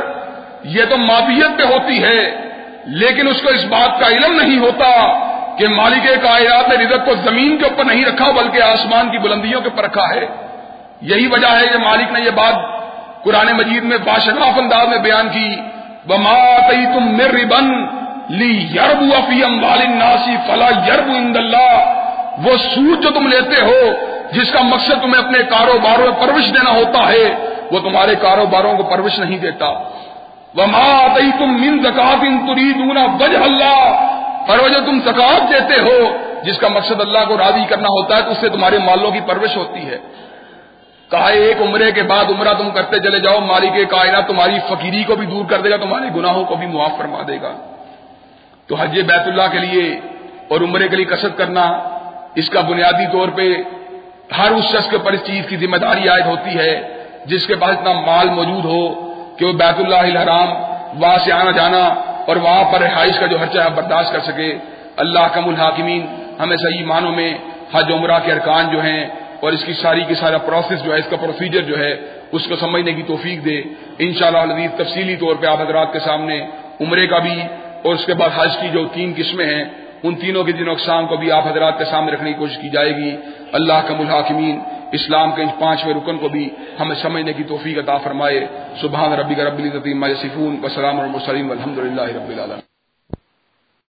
یہ تو مادیت پہ ہوتی ہے لیکن اس کو اس بات کا علم نہیں ہوتا کہ مالک کائنات نے رزت کو زمین کے اوپر نہیں رکھا، بلکہ آسمان کی بلندیوں کے اوپر رکھا ہے۔ یہی وجہ ہے کہ مالک نے یہ بات قرآن مجید میں باشناف انداز میں بیان کی۔ وہ تم مر بن لی یرب افی اموال ناسی فلا یرب اند اللہ وہ سود جو تم لیتے ہو، جس کا مقصد تمہیں اپنے کاروباروں میں پرورش دینا ہوتا ہے، وہ تمہارے کاروباروں کو پرورش نہیں دیتا۔ وہ ماں تم من زکات ان تری دونا وجہ اللہ اور وہ جو تم زکات دیتے ہو، جس کا مقصد اللہ کو راضی کرنا ہوتا ہے، تو اس سے تمہارے مالوں کی پرورش ہوتی ہے۔ کہا ایک عمرے کے بعد عمرہ تم کرتے چلے جاؤ، مالک کائنات تمہاری فقیری کو بھی دور کر دے گا، تمہارے گناہوں کو بھی معاف فرما دے گا۔ تو حج بیت اللہ کے لیے اور عمرے کے لیے کسرت کرنا، اس کا بنیادی طور پہ ہر اس شخص کے اوپر اس چیز کی ذمہ داری عائد ہوتی ہے، جس کے پاس اتنا مال موجود ہو۔ کہ وہ بیت اللہ الحرام وہاں سے آنا جانا اور وہاں پر رہائش کا جو خرچہ ہے برداشت کر سکے۔ اللہ کم الحاکمین ہمیں صحیح معنوں میں حج عمرہ کے ارکان جو ہیں اور اس کی ساری کی سارا پروسیس جو ہے، اس کا پروسیجر جو ہے، اس کو سمجھنے کی توفیق دے۔ ان شاء اللہ تفصیلی طور پہ آپ حضرات کے سامنے عمرے کا بھی اور اس کے بعد حج کی جو تین قسمیں ہیں، ان تینوں کے دن اقسام کو بھی آپ حضرات کے سامنے رکھنے کی کوشش کی جائے گی۔ اللہ کا ملحاکمین اسلام کے ان پانچویں رکن کو بھی ہمیں سمجھنے کی توفیق عطا فرمائے۔ سبحان ربی کا رب العزت وسلام و سلیم الحمد للہ رب العالمین۔